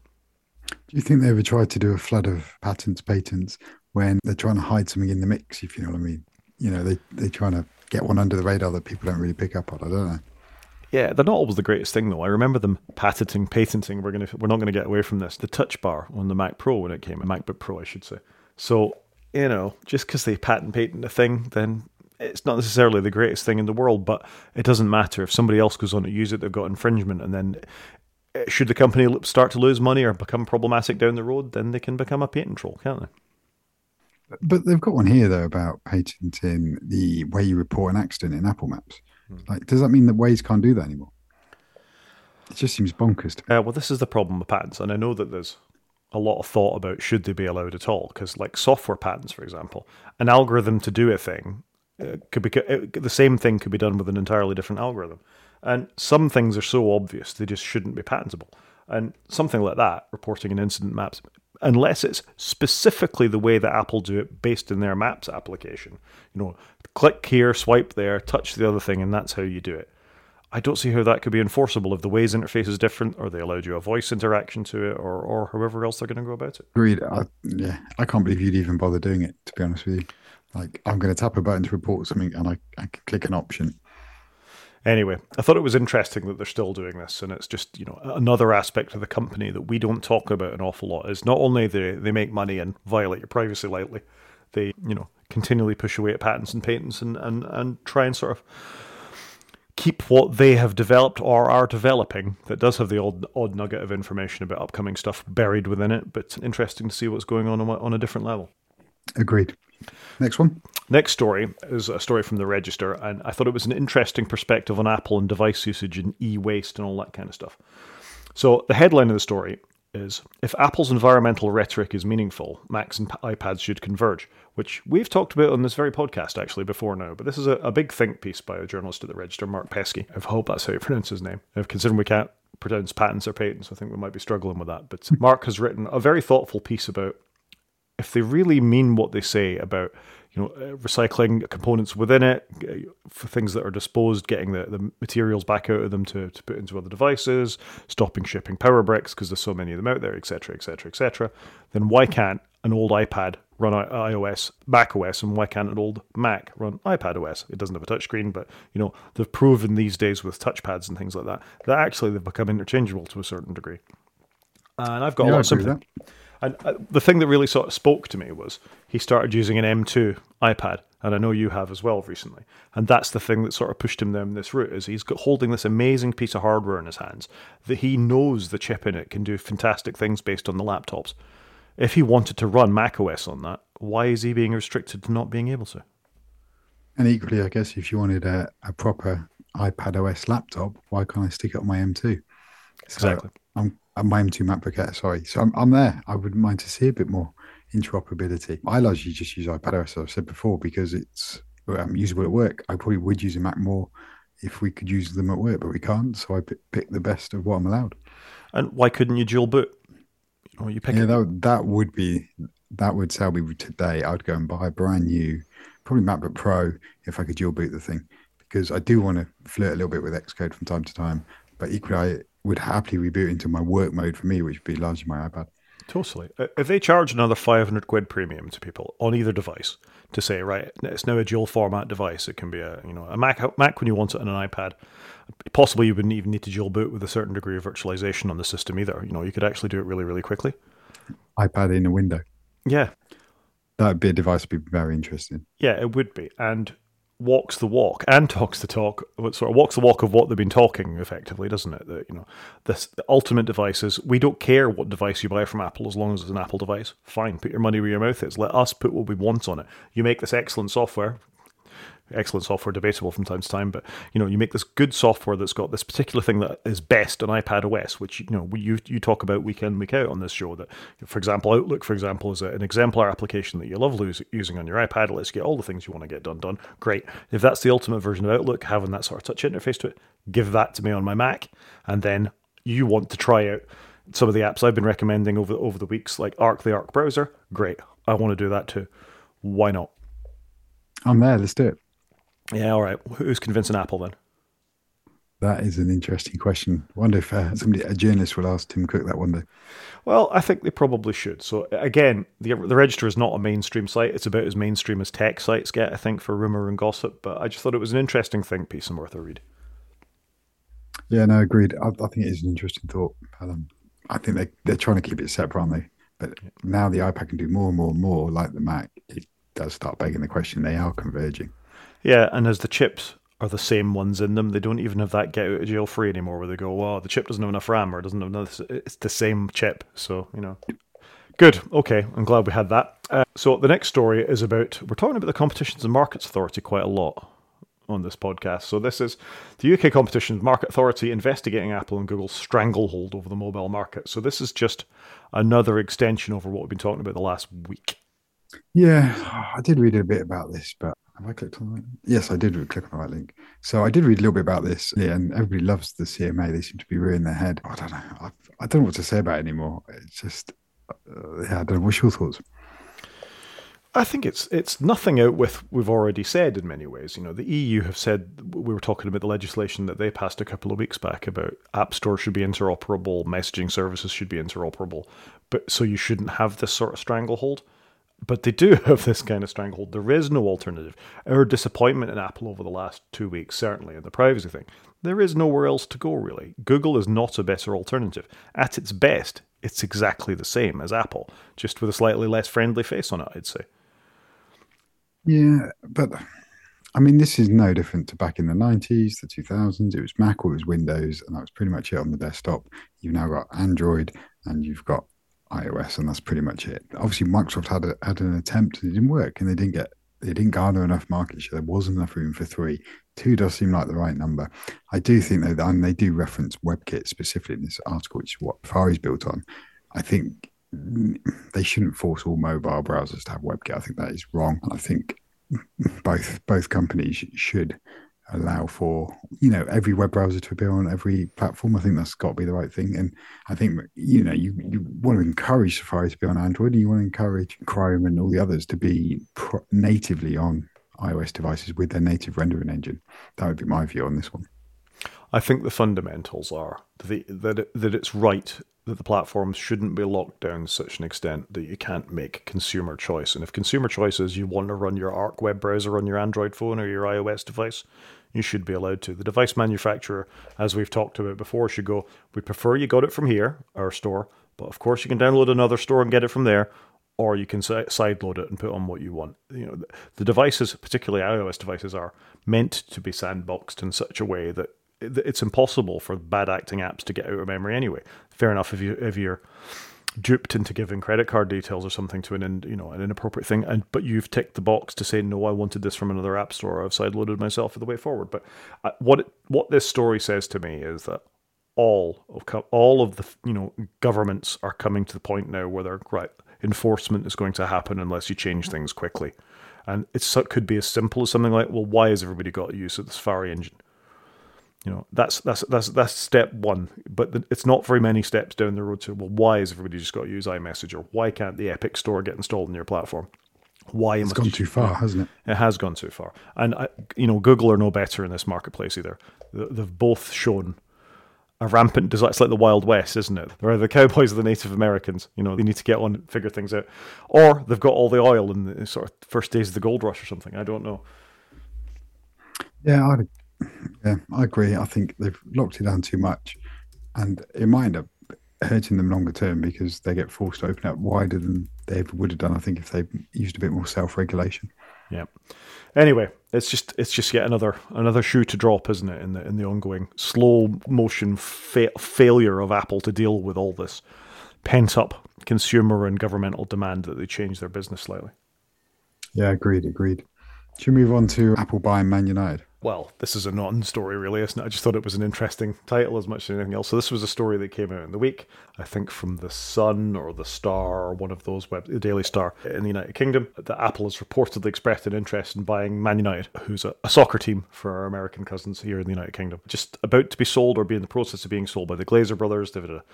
Do you think they ever tried to do a flood of patents, patents when they're trying to hide something in the mix, if you know what I mean? You know, they, they're trying to get one under the radar that people don't really pick up on. I don't know. Yeah, they're not always the greatest thing though. I remember them patenting, patenting. We're gonna, we're not going to get away from this. The Touch Bar on the Mac Pro when it came, a MacBook Pro, I should say. So you know, just because they patent patent a thing, then it's not necessarily the greatest thing in the world. But it doesn't matter if somebody else goes on to use it, they've got infringement, and then eh, should the company start to lose money or become problematic down the road, then they can become a patent troll, can't they? But they've got one here though about patenting the way you report an accident in Apple Maps. Hmm. Like, does that mean that Waze can't do that anymore? It just seems bonkers to me. Uh, well, this is the problem with patents, and I know that there's a lot of thought about should they be allowed at all. Because, like software patents, for example, an algorithm to do a thing uh, could be it, the same thing could be done with an entirely different algorithm, and some things are so obvious they just shouldn't be patentable. And something like that, reporting an incident maps, unless it's specifically the way that Apple do it based in their Maps application, you know, click here, swipe there, touch the other thing, and that's how you do it. I don't see how that could be enforceable if the Waze interface is different, or they allowed you a voice interaction to it, or or however else they're going to go about it. Agreed. I, yeah, I can't believe you'd even bother doing it. To be honest with you, like I'm going to tap a button to report something, and I, I can click an option. Anyway, I thought it was interesting that they're still doing this, and it's just you know another aspect of the company that we don't talk about an awful lot. Is not only they they make money and violate your privacy lightly, they you know continually push away at patents and patents and and and try and sort of keep what they have developed or are developing that does have the odd odd nugget of information about upcoming stuff buried within it. But it's interesting to see what's going on on a different level. Agreed. Next one. Next story is a story from the Register, and I thought it was an interesting perspective on Apple and device usage and e waste and all that kind of stuff. So, the headline of the story is If Apple's environmental rhetoric is meaningful, Macs and iPads should converge, which we've talked about on this very podcast actually before now. But this is a, a big think piece by a journalist at the Register, Mark Pesce. I hope that's how you pronounce his name. Uh, considering we can't pronounce patents or patents, I think we might be struggling with that. But Mark has written a very thoughtful piece about if they really mean what they say about you know uh, recycling components within it for things that are disposed getting the, the materials back out of them to, to put into other devices stopping shipping power bricks because there's so many of them out there etc etc etc then why can't an old ipad run ios mac os and why can't an old mac run ipad os it doesn't have a touchscreen but you know they've proven these days with touchpads and things like that that actually they've become interchangeable to a certain degree. And i've got yeah, a lot of sympathy and uh, the thing that really sort of spoke to me was he started using an M2 iPad, and I know you have as well recently. And that's the thing that sort of pushed him down this route is he's got holding this amazing piece of hardware in his hands that he knows the chip in it can do fantastic things based on the laptops. If he wanted to run macOS on that, why is he being restricted to not being able to? And equally, I guess if you wanted a, a proper iPad OS laptop, why can't I stick it on my M2? So exactly. I'm my M2 MacBook Air, sorry. So I'm, I'm there. I wouldn't mind to see a bit more interoperability. I largely just use iPadOS, as I've said before, because it's um, usable at work. I probably would use a Mac more if we could use them at work, but we can't. So I pick the best of what I'm allowed. And why couldn't you dual boot? Or you pick yeah, that, that would be that would tell me today. I'd go and buy a brand new, probably MacBook Pro if I could dual boot the thing, because I do want to flirt a little bit with Xcode from time to time. But equally, I would happily reboot into my work mode for me, which would be largely my iPad. Totally. Uh, if they charge another 500 quid premium to people on either device to say, right, it's now a dual format device, it can be a, you know, a Mac, Mac when you want it on an iPad. Possibly you wouldn't even need to dual boot with a certain degree of virtualization on the system either. You know, you could actually do it really, really quickly. iPad in a window. Yeah. That would be a device would be very interesting. Yeah, it would be. And walks the walk and talks the talk, sort of walks the walk of what they've been talking effectively, doesn't it? That you know, this the ultimate is. We don't care what device you buy from Apple as long as it's an Apple device. Fine, put your money where your mouth is. Let us put what we want on it. You make this excellent software excellent software debatable from time to time but you know you make this good software that's got this particular thing that is best on ipad os which you know you, you talk about week in week out on this show that for example outlook for example is an exemplar application that you love using on your ipad. Lets you get all the things you want to get done done. Great. If that's the ultimate version of outlook having that sort of touch interface to it give that to me on my mac and then you want to try out some of the apps i've been recommending over over the weeks like arc the arc browser. Great. I want to do that too. Why not? I'm there. Let's do it yeah, all right. Who's convincing Apple then? That is an interesting question. I wonder if uh, somebody, a journalist, will ask Tim Cook that one day. Well, I think they probably should. So again, the the Register is not a mainstream site. It's about as mainstream as tech sites get, I think, for rumor and gossip. But I just thought it was an interesting think piece and worth a read. Yeah, no, agreed. I, I think it is an interesting thought. Um, I think they they're trying to keep it separate, aren't they? But now the iPad can do more and more and more, like the Mac. It does start begging the question: they are converging. Yeah, and as the chips are the same ones in them, they don't even have that get out of jail free anymore where they go, well, the chip doesn't have enough RAM or doesn't have enough. It's the same chip. So, you know. Good. Okay. I'm glad we had that. Uh, so, the next story is about we're talking about the Competitions and Markets Authority quite a lot on this podcast. So, this is the UK Competition Market Authority investigating Apple and Google's stranglehold over the mobile market. So, this is just another extension over what we've been talking about the last week. Yeah, I did read a bit about this, but have I clicked on that? Yes, I did click on the right link. So I did read a little bit about this, yeah, and everybody loves the CMA. They seem to be rearing their head. I don't know. I, I don't know what to say about it anymore. It's just, uh, yeah, I don't know. What's your thoughts? I think it's it's nothing out with we've already said in many ways. You know, the EU have said we were talking about the legislation that they passed a couple of weeks back about app stores should be interoperable, messaging services should be interoperable, but so you shouldn't have this sort of stranglehold. But they do have this kind of stranglehold. There is no alternative. Our disappointment in Apple over the last two weeks, certainly in the privacy thing, there is nowhere else to go really. Google is not a better alternative. At its best, it's exactly the same as Apple, just with a slightly less friendly face on it, I'd say. Yeah, but I mean, this is no different to back in the 90s, the 2000s. It was Mac or it was Windows, and that was pretty much it on the desktop. You've now got Android and you've got iOS, and that's pretty much it. Obviously, Microsoft had a, had an attempt and it didn't work, and they didn't get they didn't garner enough market share. There wasn't enough room for three. Two does seem like the right number. I do think though, and they do reference WebKit specifically in this article, which is what is built on. I think they shouldn't force all mobile browsers to have WebKit. I think that is wrong. I think both both companies should allow for you know every web browser to appear on every platform. I think that's got to be the right thing. And I think you know you, you want to encourage Safari to be on Android, and you want to encourage Chrome and all the others to be natively on iOS devices with their native rendering engine. That would be my view on this one. I think the fundamentals are the, that it, that it's right that the platforms shouldn't be locked down to such an extent that you can't make consumer choice. And if consumer choice is you want to run your Arc web browser on your Android phone or your iOS device, you should be allowed to. The device manufacturer, as we've talked about before, should go, we prefer you got it from here, our store, but of course you can download another store and get it from there, or you can sideload it and put on what you want. You know, the devices, particularly iOS devices, are meant to be sandboxed in such a way that it's impossible for bad acting apps to get out of memory anyway. Fair enough if you if you're duped into giving credit card details or something to an you know an inappropriate thing, and but you've ticked the box to say no, I wanted this from another app store. I've sideloaded myself for the way forward. But uh, what it, what this story says to me is that all of all of the you know governments are coming to the point now where they're right enforcement is going to happen unless you change things quickly. And it could be as simple as something like, well, why has everybody got use of the Safari engine? You know, that's that's that's that's step one. But the, it's not very many steps down the road to well, why has everybody just got to use iMessage or why can't the Epic Store get installed on your platform? Why it's gone too far, hasn't it? It has gone too far, and I, you know, Google are no better in this marketplace either. They've both shown a rampant desire. It's like the Wild West, isn't it? They're the cowboys of the Native Americans. You know, they need to get on and figure things out, or they've got all the oil in the sort of first days of the gold rush or something. I don't know. Yeah, I'd yeah, I agree. I think they've locked it down too much, and it might end up hurting them longer term because they get forced to open up wider than they ever would have done. I think if they used a bit more self regulation. Yeah. Anyway, it's just it's just yet another another shoe to drop, isn't it? In the in the ongoing slow motion fa- failure of Apple to deal with all this pent up consumer and governmental demand that they change their business slightly. Yeah, agreed, agreed. Should we move on to Apple buying Man United? Well, this is a non-story really, isn't it? I just thought it was an interesting title as much as anything else. So this was a story that came out in the week, I think from the Sun or the Star or one of those web, the Daily Star in the United Kingdom, that Apple has reportedly expressed an interest in buying Man United, who's a, a soccer team for our American cousins here in the United Kingdom, just about to be sold or be in the process of being sold by the Glazer brothers. They've had a,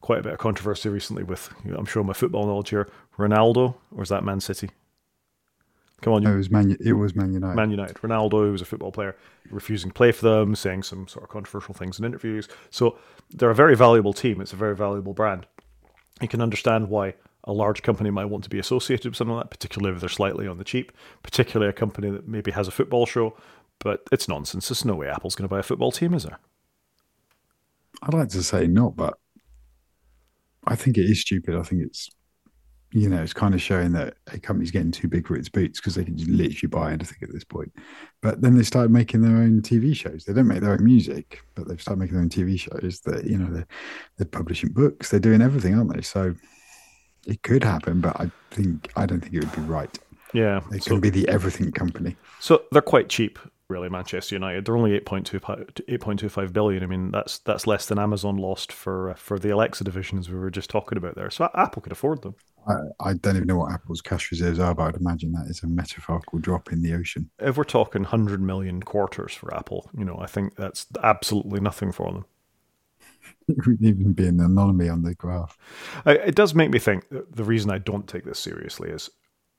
quite a bit of controversy recently with, I'm sure my football knowledge here, Ronaldo, or is that Man City? Come on, you, it was Man. It was Man United. Man United. Ronaldo, was a football player, refusing to play for them, saying some sort of controversial things in interviews. So they're a very valuable team. It's a very valuable brand. You can understand why a large company might want to be associated with something like that, particularly if they're slightly on the cheap. Particularly a company that maybe has a football show, but it's nonsense. There's no way Apple's going to buy a football team, is there? I'd like to say not, but I think it is stupid. I think it's you know, it's kind of showing that a company's getting too big for its boots because they can just literally buy anything at this point. But then they started making their own TV shows. They don't make their own music, but they've started making their own TV shows. That you know, they're, they're publishing books. They're doing everything, aren't they? So it could happen, but I think I don't think it would be right. Yeah, they so, can be the everything company. So they're quite cheap really Manchester United. They're only 8.25 billion. I mean, that's that's less than Amazon lost for uh, for the Alexa divisions we were just talking about there. So Apple could afford them. I, I, don't even know what Apple's cash reserves are, but I'd imagine that is a metaphorical drop in the ocean. If we're talking 100 million quarters for Apple, you know, I think that's absolutely nothing for them. it would even be an anomaly on the graph. It does make me think the reason I don't take this seriously is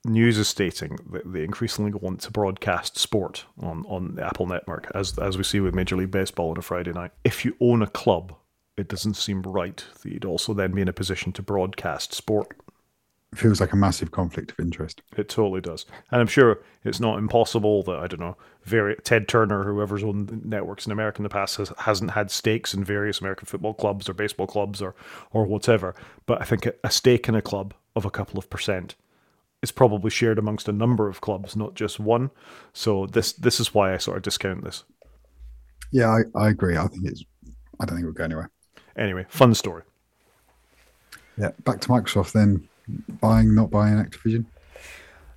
news is stating that they increasingly want to broadcast sport on, on the Apple network, as as we see with Major League Baseball on a Friday night. If you own a club, it doesn't seem right that you'd also then be in a position to broadcast sport. It feels like a massive conflict of interest. It totally does, and I'm sure it's not impossible that I don't know, very Ted Turner, whoever's owned networks in America in the past, has, hasn't had stakes in various American football clubs or baseball clubs or or whatever. But I think a, a stake in a club of a couple of percent is probably shared amongst a number of clubs, not just one. So this this is why I sort of discount this. Yeah, I, I agree. I think it's. I don't think we'll go anywhere. Anyway, fun story. Yeah, back to Microsoft then. Buying, not buying Activision.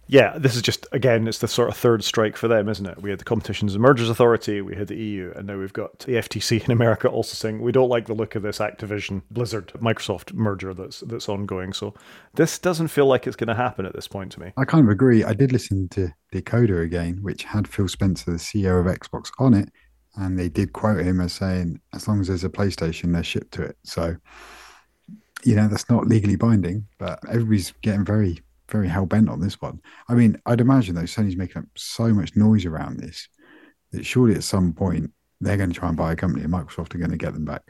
Yeah, this is just again, it's the sort of third strike for them, isn't it? We had the Competitions and Mergers Authority, we had the EU, and now we've got the FTC in America also saying we don't like the look of this Activision Blizzard Microsoft merger that's that's ongoing. So this doesn't feel like it's going to happen at this point to me. I kind of agree. I did listen to Decoder again, which had Phil Spencer, the CEO of Xbox, on it, and they did quote him as saying, "As long as there's a PlayStation, they're shipped to it." So, you know, that's not legally binding, but everybody's getting very very hell bent on this one. I mean, I'd imagine though Sony's making up so much noise around this that surely at some point they're going to try and buy a company, and Microsoft are going to get them back.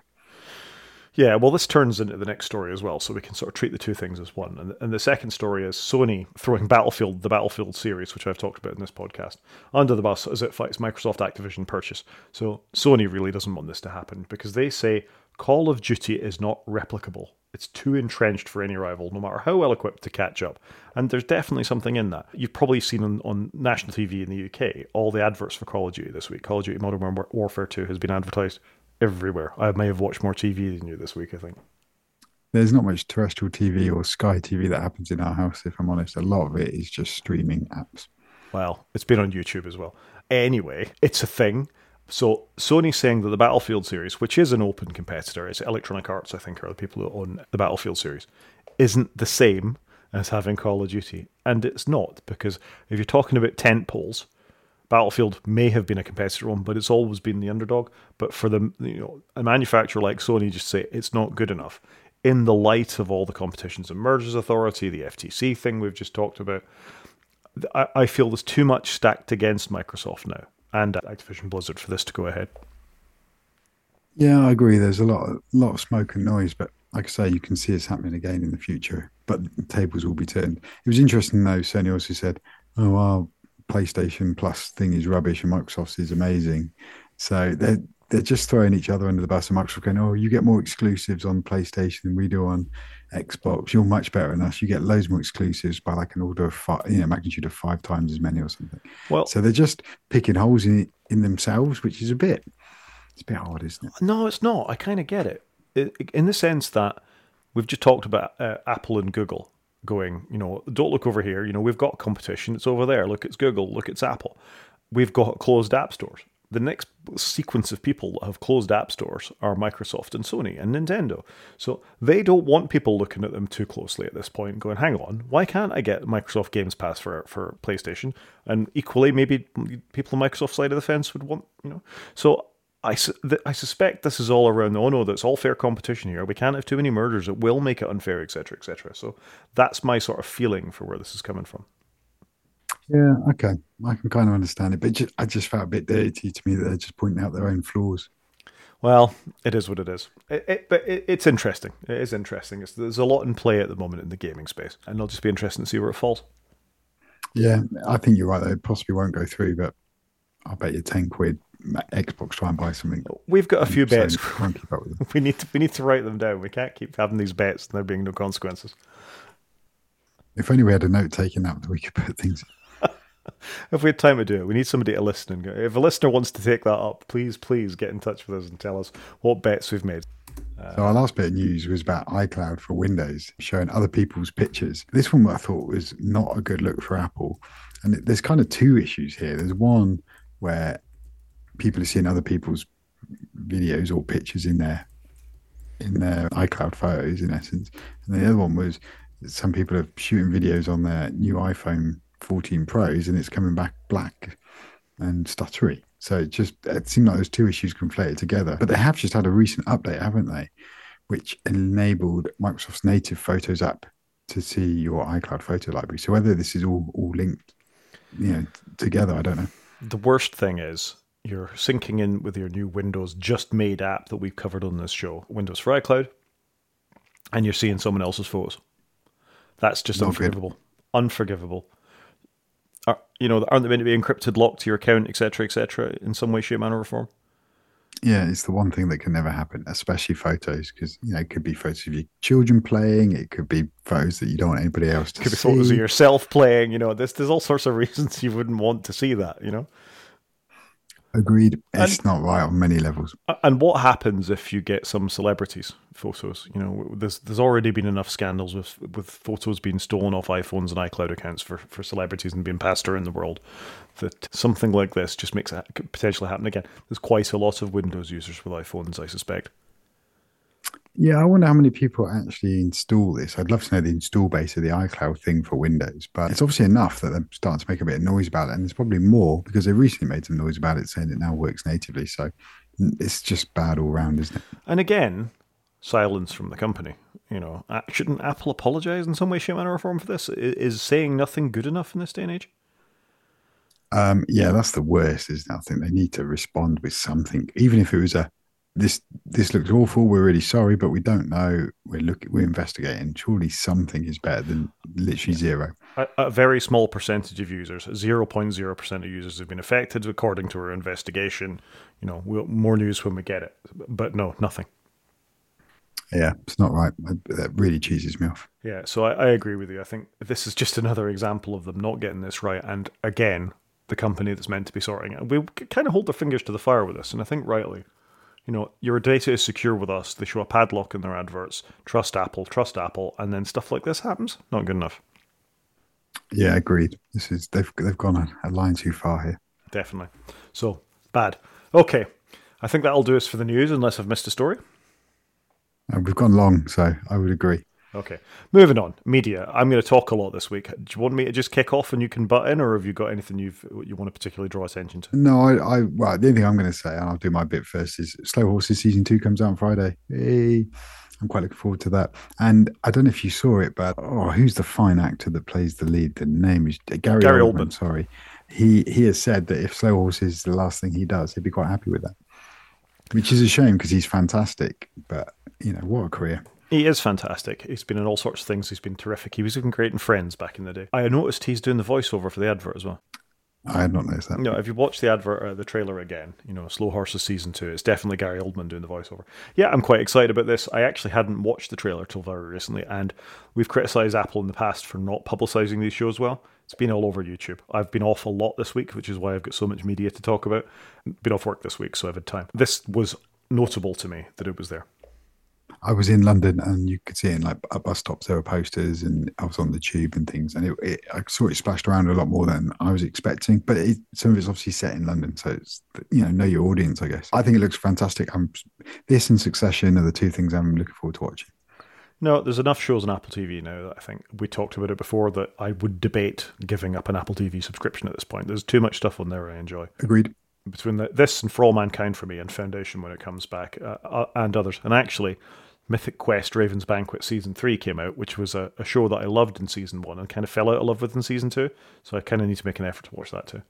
Yeah, well, this turns into the next story as well, so we can sort of treat the two things as one. And, and the second story is Sony throwing Battlefield, the Battlefield series, which I've talked about in this podcast, under the bus as it fights Microsoft Activision purchase. So Sony really doesn't want this to happen because they say Call of Duty is not replicable. It's too entrenched for any rival, no matter how well equipped to catch up. And there's definitely something in that. You've probably seen on, on national TV in the UK all the adverts for Call of Duty this week. Call of Duty Modern Warfare 2 has been advertised everywhere. I may have watched more TV than you this week, I think. There's not much terrestrial TV or Sky TV that happens in our house, if I'm honest. A lot of it is just streaming apps. Well, it's been on YouTube as well. Anyway, it's a thing. So Sony's saying that the Battlefield series, which is an open competitor, it's Electronic Arts, I think, are the people who own the Battlefield series, isn't the same as having Call of Duty. And it's not, because if you're talking about tent poles, Battlefield may have been a competitor one, but it's always been the underdog. But for the you know a manufacturer like Sony, just say it's not good enough. In the light of all the competitions and mergers authority, the FTC thing we've just talked about, I, I feel there's too much stacked against Microsoft now and Activision Blizzard for this to go ahead. Yeah, I agree. There's a lot, of, lot of smoke and noise, but like I say, you can see it's happening again in the future. But the tables will be turned. It was interesting though. Sony also said, "Oh, our PlayStation Plus thing is rubbish, and Microsoft's is amazing." So they're they're just throwing each other under the bus. And Microsoft going, "Oh, you get more exclusives on PlayStation than we do on Xbox. You're much better than us. You get loads more exclusives by like an order of five, you know, magnitude of five times as many or something." Well, so they're just picking holes in in themselves, which is a bit it's a bit hard, isn't it? No, it's not. I kind of get it. it, in the sense that we've just talked about uh, Apple and Google going, you know, don't look over here. You know, we've got competition. It's over there. Look, it's Google. Look, it's Apple. We've got closed app stores the next sequence of people that have closed app stores are Microsoft and Sony and Nintendo. So they don't want people looking at them too closely at this point, going, hang on, why can't I get Microsoft Games Pass for, for PlayStation? And equally, maybe people on Microsoft's side of the fence would want, you know. So I, su- I suspect this is all around, the oh no, that's all fair competition here. We can't have too many murders. It will make it unfair, etc., etc. So that's my sort of feeling for where this is coming from. Yeah, okay, I can kind of understand it, but just, I just felt a bit dirty to me that they're just pointing out their own flaws. Well, it is what it is. It, it, but it, it's interesting. It is interesting. It's, there's a lot in play at the moment in the gaming space, and it'll just be interesting to see where it falls. Yeah, I think you're right. Though. It possibly won't go through, but I'll bet you ten quid. Xbox try and buy something. We've got a few bets. we need to we need to write them down. We can't keep having these bets and there being no consequences. If only we had a note taking that, we could put things if we had time to do it, we need somebody to listen. And go, if a listener wants to take that up, please, please get in touch with us and tell us what bets we've made. so our last bit of news was about iCloud for Windows, showing other people's pictures. This one I thought was not a good look for Apple, and there's kind of two issues here. There's one where people are seeing other people's videos or pictures in their in their iCloud photos, in essence, and the other one was some people are shooting videos on their new iPhone 14 Pros and it's coming back black and stuttery. So it just it seemed like those two issues conflated together. But they have just had a recent update, haven't they? Which enabled Microsoft's native Photos app to see your iCloud photo library. So whether this is all all linked, you know, together, I don't know. The worst thing is you're syncing in with your new Windows just made app that we've covered on this show, Windows for iCloud, and you're seeing someone else's photos. That's just Not unforgivable. Good. Unforgivable. Are, you know, aren't they meant to be encrypted, locked to your account, etc., etc., in some way, shape, manner, or form? Yeah, it's the one thing that can never happen, especially photos, because you know it could be photos of your children playing, it could be photos that you don't want anybody else to it could see. be photos of yourself playing. You know, there's there's all sorts of reasons you wouldn't want to see that. You know. Agreed. It's and, not right on many levels. And what happens if you get some celebrities photos? You know, there's there's already been enough scandals with with photos being stolen off iPhones and iCloud accounts for, for celebrities and being passed around the world. That something like this just makes it potentially happen again. There's quite a lot of Windows users with iPhones, I suspect. Yeah, I wonder how many people actually install this. I'd love to know the install base of the iCloud thing for Windows, but it's obviously enough that they're starting to make a bit of noise about it. And there's probably more because they recently made some noise about it saying it now works natively. So it's just bad all round, isn't it? And again, silence from the company. You know, shouldn't Apple apologize in some way, shape, manner, or form for this? Is saying nothing good enough in this day and age? Um, yeah, that's the worst, isn't it? I think they need to respond with something, even if it was a this this looks awful. We're really sorry, but we don't know. We're looking. We're investigating. Surely something is better than literally zero. A, a very small percentage of users, zero point zero percent of users, have been affected, according to our investigation. You know, we'll, more news when we get it. But no, nothing. Yeah, it's not right. That really cheeses me off. Yeah, so I, I agree with you. I think this is just another example of them not getting this right. And again, the company that's meant to be sorting it. We kind of hold their fingers to the fire with this, and I think rightly you know, your data is secure with us. They show a padlock in their adverts. Trust Apple, trust Apple, and then stuff like this happens. Not good enough. Yeah, agreed. This is they've they've gone a, line too far here. Definitely. So bad. Okay, I think that'll do us for the news, unless I've missed a story. Uh, we've gone long, so I would agree. Okay, moving on. Media. I'm going to talk a lot this week. Do you want me to just kick off and you can butt in, or have you got anything you've you want to particularly draw attention to? No, I, I well, the only thing I'm going to say, and I'll do my bit first, is Slow Horses season two comes out on Friday. Hey, I'm quite looking forward to that. And I don't know if you saw it, but oh, who's the fine actor that plays the lead? The name is Gary, Gary Oldman, Oldman. Sorry, he he has said that if Slow Horses is the last thing he does, he'd be quite happy with that. Which is a shame because he's fantastic, but you know what a career. He is fantastic. He's been in all sorts of things. He's been terrific. He was even great in Friends back in the day. I noticed he's doing the voiceover for the advert as well. I had not noticed that. No, if you watch the advert, uh, the trailer again, you know, Slow Horses season two, it's definitely Gary Oldman doing the voiceover. Yeah, I'm quite excited about this. I actually hadn't watched the trailer till very recently, and we've criticised Apple in the past for not publicising these shows well. It's been all over YouTube. I've been off a lot this week, which is why I've got so much media to talk about. Been off work this week, so I've had time. This was notable to me that it was there. I was in London and you could see it in like bus stops. There were posters, and I was on the tube and things, and it, it I saw it splashed around a lot more than I was expecting. But it, some of it's obviously set in London, so it's you know know your audience, I guess. I think it looks fantastic. I'm this and Succession are the two things I'm looking forward to watching. No, there's enough shows on Apple TV now that I think we talked about it before that I would debate giving up an Apple TV subscription at this point. There's too much stuff on there I enjoy. Agreed between the, this and For All Mankind for me and Foundation when it comes back uh, uh, and others. And actually, Mythic Quest Raven's Banquet season three came out, which was a, a, show that I loved in season one and kind of fell out of love with in season two. So I kind of need to make an effort to watch that too.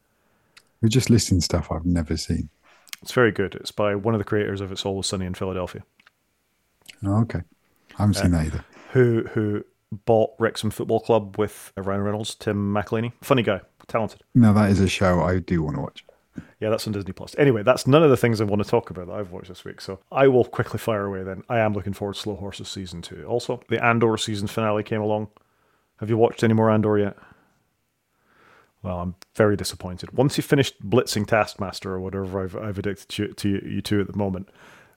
We're just listing stuff I've never seen. It's very good. It's by one of the creators of It's Always Sunny in Philadelphia. Oh, okay. I haven't seen uh, that either. Who who bought Wrexham Football Club with Ryan Reynolds, Tim McElhenney. Funny guy, talented. No, that is a show I do want to watch. Yeah, that's on Disney Plus. Anyway, that's none of the things I want to talk about that I've watched this week. So I will quickly fire away then. I am looking forward to Slow Horses season two. Also, the Andor season finale came along. Have you watched any more Andor yet? Well, I'm very disappointed. Once you finished blitzing Taskmaster or whatever I've, I've addicted you, to you to at the moment,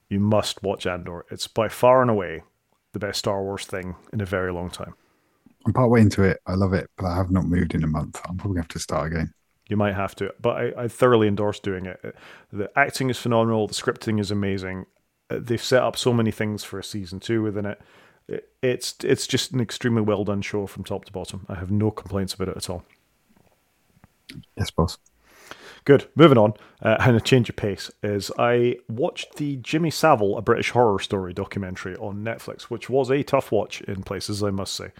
you must watch Andor. It's by far and away the best Star Wars thing in a very long time. I'm part way into it. I love it, but I have not moved in a month. I'm probably going to have to start again. You might have to, but I, I thoroughly endorse doing it. The acting is phenomenal. The scripting is amazing. Uh, they've set up so many things for a season two within it. It's it's just an extremely well done show from top to bottom. I have no complaints about it at all. Yes, boss. Good. Moving on, uh, and a change of pace is I watched the Jimmy Savile, a British horror story documentary on Netflix, which was a tough watch in places, I must say.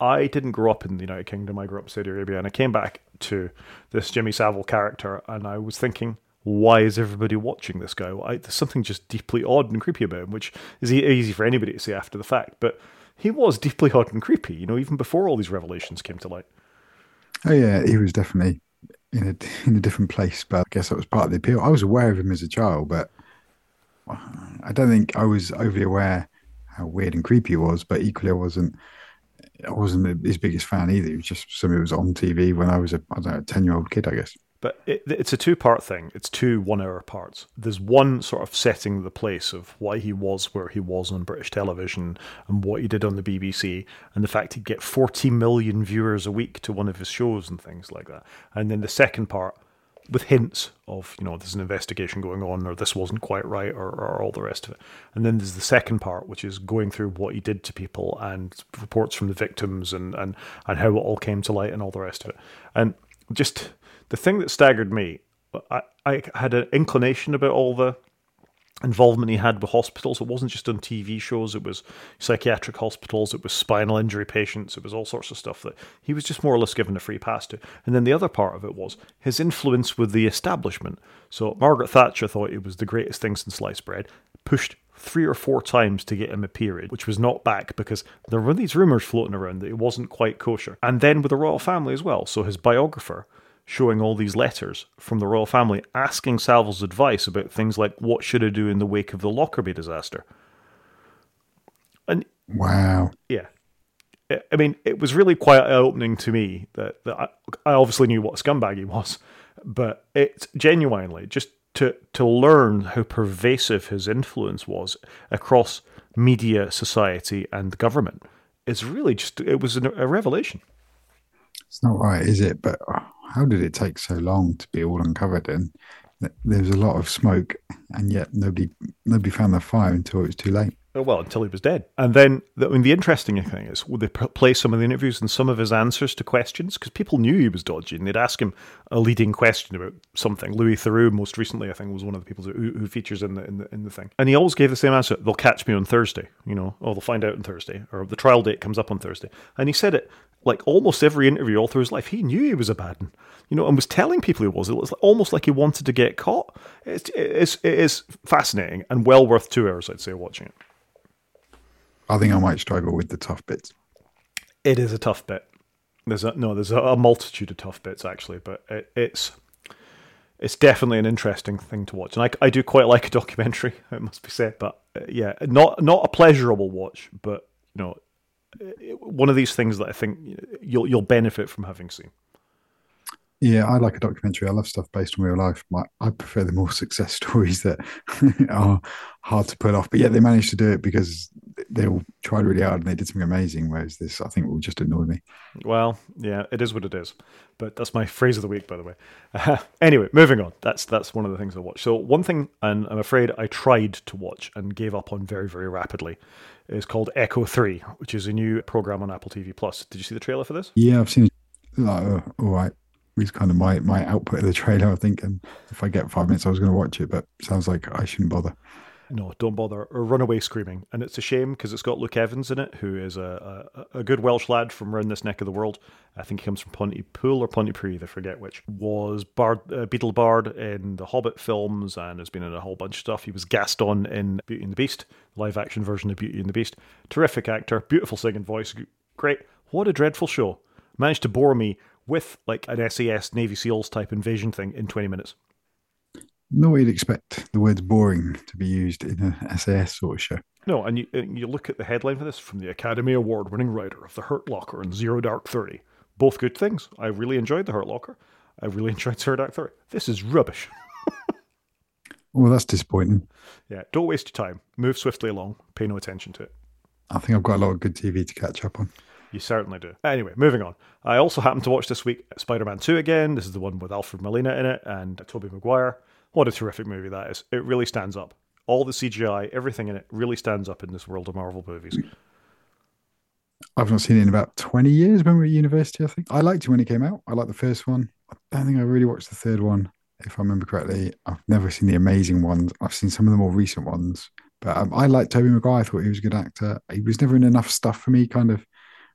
I didn't grow up in the United Kingdom. I grew up in Saudi Arabia, and I came back to this Jimmy Savile character, and I was thinking, why is everybody watching this guy? There's something just deeply odd and creepy about him, which is easy for anybody to see after the fact. But he was deeply odd and creepy, you know, even before all these revelations came to light. Oh yeah, he was definitely in a in a different place, but I guess that was part of the appeal. I was aware of him as a child, but I don't think I was overly aware how weird and creepy he was. But equally, I wasn't I wasn't his biggest fan either. It was just something that was on TV when I was a I don't know ten year old kid, I guess. But it, it's a two part thing. It's two one hour parts. There's one sort of setting the place of why he was where he was on British television and what he did on the BBC and the fact he'd get 40 million viewers a week to one of his shows and things like that. And then the second part with hints of, you know, there's an investigation going on or this wasn't quite right or, or all the rest of it. And then there's the second part, which is going through what he did to people and reports from the victims and, and, and how it all came to light and all the rest of it. And just the thing that staggered me, I, I had an inclination about all the involvement he had with hospitals. It wasn't just on TV shows, it was psychiatric hospitals, it was spinal injury patients, it was all sorts of stuff that he was just more or less given a free pass to. And then the other part of it was his influence with the establishment. So Margaret Thatcher thought it was the greatest thing since sliced bread, pushed three or four times to get him a peerage, which was not back because there were these rumours floating around that it wasn't quite kosher. And then with the royal family as well. So his biographer showing all these letters from the royal family asking Savile's advice about things like what should I do in the wake of the Lockerbie disaster. And wow, yeah, I mean, it was really quite eye opening to me that, that I, I obviously knew what a scumbag he was, but it's genuinely just to to learn how pervasive his influence was across media, society, and government It's really just it was a revelation. It's not right, is it? But how did it take so long to be all uncovered? And there was a lot of smoke, and yet nobody nobody found the fire until it was too late. Oh, well, until he was dead. And then, I mean, the interesting thing is, would they play some of the interviews and some of his answers to questions? Because people knew he was dodgy, and they'd ask him a leading question about something. Louis Theroux, most recently, I think, was one of the people who, who features in the, in the in the thing, and he always gave the same answer: "They'll catch me on Thursday." You know, or they'll find out on Thursday, or the trial date comes up on Thursday. And he said it like almost every interview all through his life. He knew he was a bad one, you know, and was telling people he was. It was almost like he wanted to get caught. It's it's it is fascinating and well worth two hours, I'd say, watching it. I think I might struggle with the tough bits. It is a tough bit. There's a no, there's a, a multitude of tough bits actually, but it, it's it's definitely an interesting thing to watch, and I, I do quite like a documentary. It must be said, but uh, yeah, not not a pleasurable watch, but you know, one of these things that I think you'll you'll benefit from having seen. Yeah, I like a documentary. I love stuff based on real life. My, I prefer the more success stories that are hard to pull off. But yeah, they managed to do it because they all tried really hard and they did something amazing. Whereas this, I think, will just annoy me. Well, yeah, it is what it is. But that's my phrase of the week, by the way. Uh, anyway, moving on. That's that's one of the things I watch. So one thing, and I'm afraid I tried to watch and gave up on very very rapidly, is called Echo Three, which is a new program on Apple TV Plus. Did you see the trailer for this? Yeah, I've seen. It. Uh, all right is kind of my my output of the trailer. I think, and if I get five minutes, I was going to watch it, but sounds like I shouldn't bother. No, don't bother. Or run away screaming. And it's a shame because it's got Luke Evans in it, who is a, a, a, good Welsh lad from around this neck of the world. I think he comes from Pontypool or Pontypridd, I forget which. Was Bard, uh, Beetle Bard in the Hobbit films and has been in a whole bunch of stuff. He was Gaston in Beauty and the Beast, live action version of Beauty and the Beast. Terrific actor, beautiful singing voice, great. What a dreadful show. Managed to bore me with like an SAS Navy SEALs type invasion thing in 20 minutes. No way you'd expect the words boring to be used in a SAS sort of show. No, and you, and you look at the headline for this from the Academy Award winning writer of The Hurt Locker and Zero Dark 30. Both good things. I really enjoyed The Hurt Locker. I really enjoyed Zero Dark 30. This is rubbish. well, that's disappointing. Yeah, don't waste your time. Move swiftly along. Pay no attention to it. I think I've got a lot of good TV to catch up on. You certainly do. Anyway, moving on. I also happened to watch this week Spider Man 2 again. This is the one with Alfred Molina in it and Tobey Maguire. What a terrific movie that is. It really stands up. All the CGI, everything in it really stands up in this world of Marvel movies. I've not seen it in about 20 years when we were at university, I think. I liked it when it came out. I liked the first one. I don't think I really watched the third one if I remember correctly. I've never seen the amazing ones. I've seen some of the more recent ones, but um, I like Tobey Maguire. I thought he was a good actor. He was never in enough stuff for me. Kind of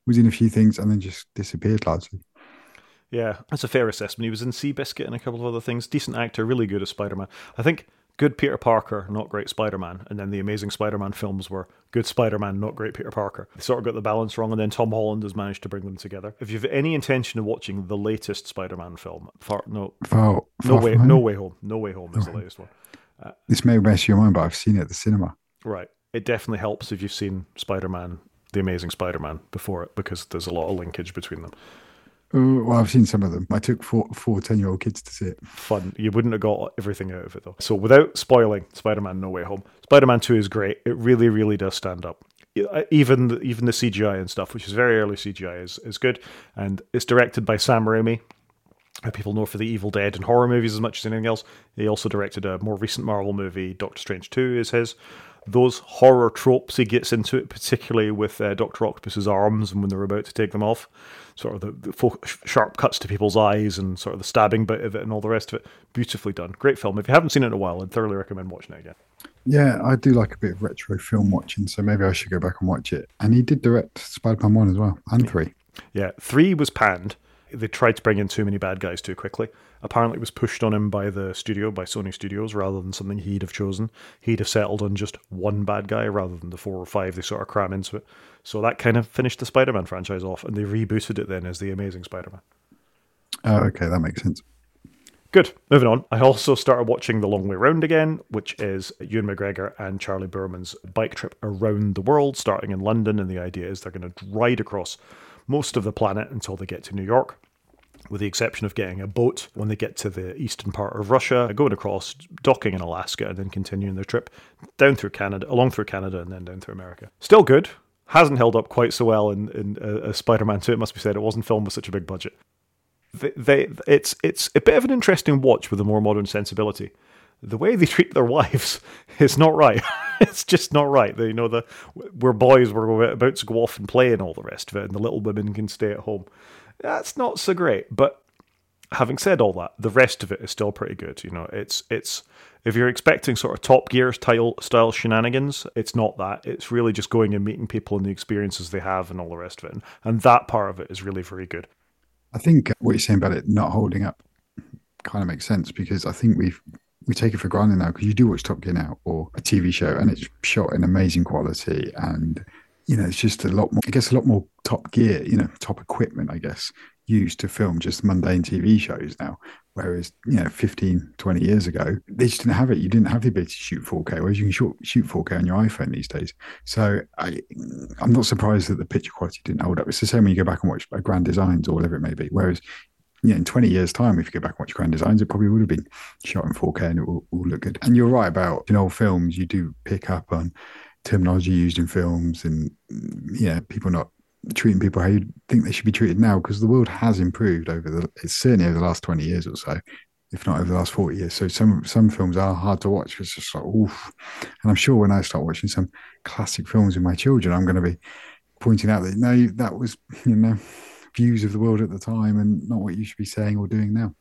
was in a few things and then just disappeared largely. Yeah, that's a fair assessment. He was in Seabiscuit and a couple of other things. Decent actor, really good as Spider Man. I think good Peter Parker, not great Spider Man. And then the Amazing Spider Man films were good Spider Man, not great Peter Parker. They sort of got the balance wrong, and then Tom Holland has managed to bring them together. If you've any intention of watching the latest Spider Man film, far, no, far, no far way, no way home, no way home is the latest one. Uh, this may mess your mind, but I've seen it at the cinema. Right. It definitely helps if you've seen Spider Man, the Amazing Spider Man, before it, because there's a lot of linkage between them. Uh, well, I've seen some of them. I took four, four 10 year old kids to see it. Fun. You wouldn't have got everything out of it, though. So, without spoiling Spider Man No Way Home, Spider Man 2 is great. It really, really does stand up. Even the, even the CGI and stuff, which is very early CGI, is, is good. And it's directed by Sam Raimi, who people know for the Evil Dead and horror movies as much as anything else. He also directed a more recent Marvel movie, Doctor Strange 2 is his those horror tropes he gets into it, particularly with uh, Doctor Octopus's arms and when they're about to take them off, sort of the, the sharp cuts to people's eyes and sort of the stabbing bit of it and all the rest of it. Beautifully done, great film. If you haven't seen it in a while, I'd thoroughly recommend watching it again. Yeah, I do like a bit of retro film watching, so maybe I should go back and watch it. And he did direct Spider-Man one as well, and three. Yeah, three was panned. They tried to bring in too many bad guys too quickly. Apparently, it was pushed on him by the studio, by Sony Studios, rather than something he'd have chosen. He'd have settled on just one bad guy rather than the four or five they sort of cram into it. So that kind of finished the Spider Man franchise off, and they rebooted it then as The Amazing Spider Man. Oh, okay, that makes sense. Good. Moving on. I also started watching The Long Way Round again, which is Ewan McGregor and Charlie Boorman's bike trip around the world, starting in London. And the idea is they're going to ride across most of the planet until they get to New York with the exception of getting a boat when they get to the eastern part of Russia, going across, docking in Alaska, and then continuing their trip down through Canada, along through Canada, and then down through America. Still good. Hasn't held up quite so well in, in uh, Spider-Man 2. It must be said, it wasn't filmed with such a big budget. They, they, it's it's a bit of an interesting watch with a more modern sensibility. The way they treat their wives is not right. it's just not right. They, you know, the we're boys, we're about to go off and play and all the rest of it, and the little women can stay at home that's not so great. But having said all that, the rest of it is still pretty good. You know, it's it's if you're expecting sort of Top Gear style style shenanigans, it's not that. It's really just going and meeting people and the experiences they have and all the rest of it. And, and that part of it is really very good. I think what you're saying about it not holding up kind of makes sense because I think we've we take it for granted now because you do watch Top Gear now or a TV show and it's shot in amazing quality and you know, it's just a lot more, I guess, a lot more top gear, you know, top equipment, I guess, used to film just mundane TV shows now. Whereas, you know, 15, 20 years ago, they just didn't have it. You didn't have the ability to shoot 4K, whereas you can shoot, shoot 4K on your iPhone these days. So I, I'm not surprised that the picture quality didn't hold up. It's the same when you go back and watch Grand Designs or whatever it may be. Whereas, know, in 20 years' time, if you go back and watch Grand Designs, it probably would have been shot in 4K and it will, will look good. And you're right about in old films, you do pick up on terminology used in films and mm, yeah people not treating people how you think they should be treated now because the world has improved over the it's certainly over the last 20 years or so if not over the last 40 years so some some films are hard to watch because it's just like oof and i'm sure when i start watching some classic films with my children i'm going to be pointing out that no that was you know views of the world at the time and not what you should be saying or doing now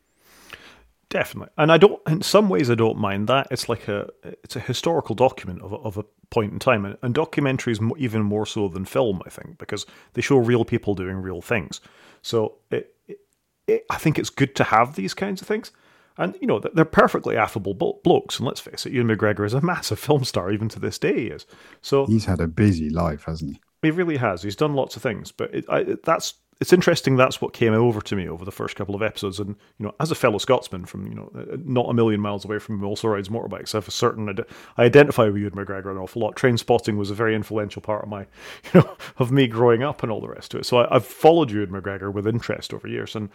Definitely, and I don't. In some ways, I don't mind that. It's like a it's a historical document of a, of a point in time, and, and documentaries even more so than film. I think because they show real people doing real things. So it, it, it, I think it's good to have these kinds of things. And you know they're perfectly affable blokes. And let's face it, Ewan McGregor is a massive film star even to this day. He is. So he's had a busy life, hasn't he? He really has. He's done lots of things, but it, I, that's it's interesting that's what came over to me over the first couple of episodes. And you know as a fellow scotsman from you know not a million miles away from also rides motorbikes i have a certain i identify with ewan mcgregor an awful lot. Trainspotting was a very influential part of my you know of me growing up and all the rest of it. So I, have followed ewan mcgregor with interest over years. And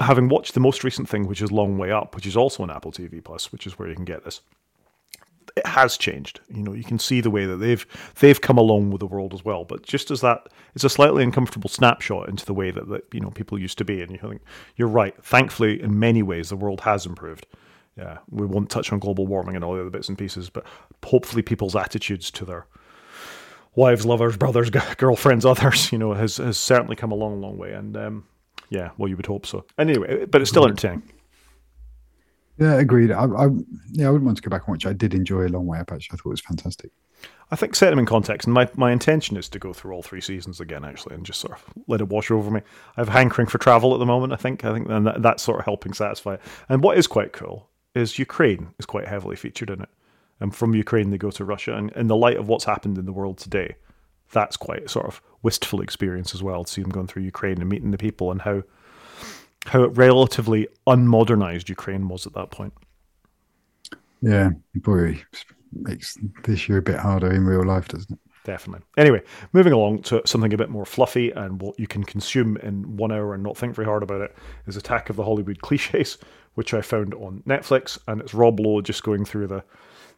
having watched the most recent thing which is long way up which is also on apple tv plus which is where you can get this it has changed. You know, you can see the way that they've they've come along with the world as well. But just as that, it's a slightly uncomfortable snapshot into the way that, that you know people used to be. And you think you're right. Thankfully, in many ways, the world has improved. Yeah, we won't touch on global warming and all the other bits and pieces, but hopefully, people's attitudes to their wives, lovers, brothers, girlfriends, others, you know, has has certainly come a long, long way. And um, yeah, well, you would hope so. Anyway, but it's still entertaining. Yeah, agreed. I, I yeah, I wouldn't want to go back and watch. I did enjoy a long way up. Actually, I thought it was fantastic. I think set them in context, and my, my intention is to go through all three seasons again, actually, and just sort of let it wash over me. I have a hankering for travel at the moment. I think I think and that, that's sort of helping satisfy it. And what is quite cool is Ukraine is quite heavily featured in it, and from Ukraine they go to Russia, and in the light of what's happened in the world today, that's quite a sort of wistful experience as well to see them going through Ukraine and meeting the people and how how relatively unmodernized Ukraine was at that point. Yeah, boy, makes this year a bit harder in real life, doesn't it? Definitely. Anyway, moving along to something a bit more fluffy and what you can consume in one hour and not think very hard about it is Attack of the Hollywood Cliches, which I found on Netflix, and it's Rob Lowe just going through the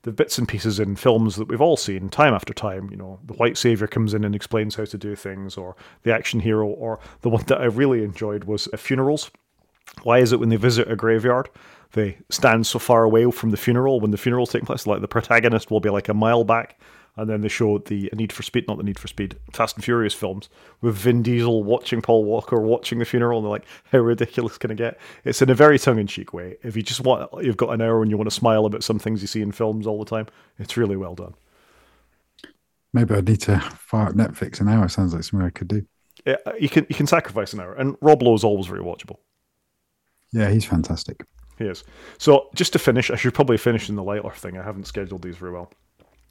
the bits and pieces in films that we've all seen time after time. You know, the white savior comes in and explains how to do things, or the action hero, or the one that I really enjoyed was uh, funerals. Why is it when they visit a graveyard, they stand so far away from the funeral when the funeral's taking place? Like the protagonist will be like a mile back, and then they show the Need for Speed, not the Need for Speed, Fast and Furious films with Vin Diesel watching Paul Walker watching the funeral, and they're like, how ridiculous can it get? It's in a very tongue in cheek way. If you just want, you've got an hour and you want to smile about some things you see in films all the time, it's really well done. Maybe I need to fire up Netflix an hour. Sounds like something I could do. Yeah, you can you can sacrifice an hour, and Rob Lowe is always very watchable. Yeah, he's fantastic. He is. So just to finish, I should probably finish in the lighter thing. I haven't scheduled these very well.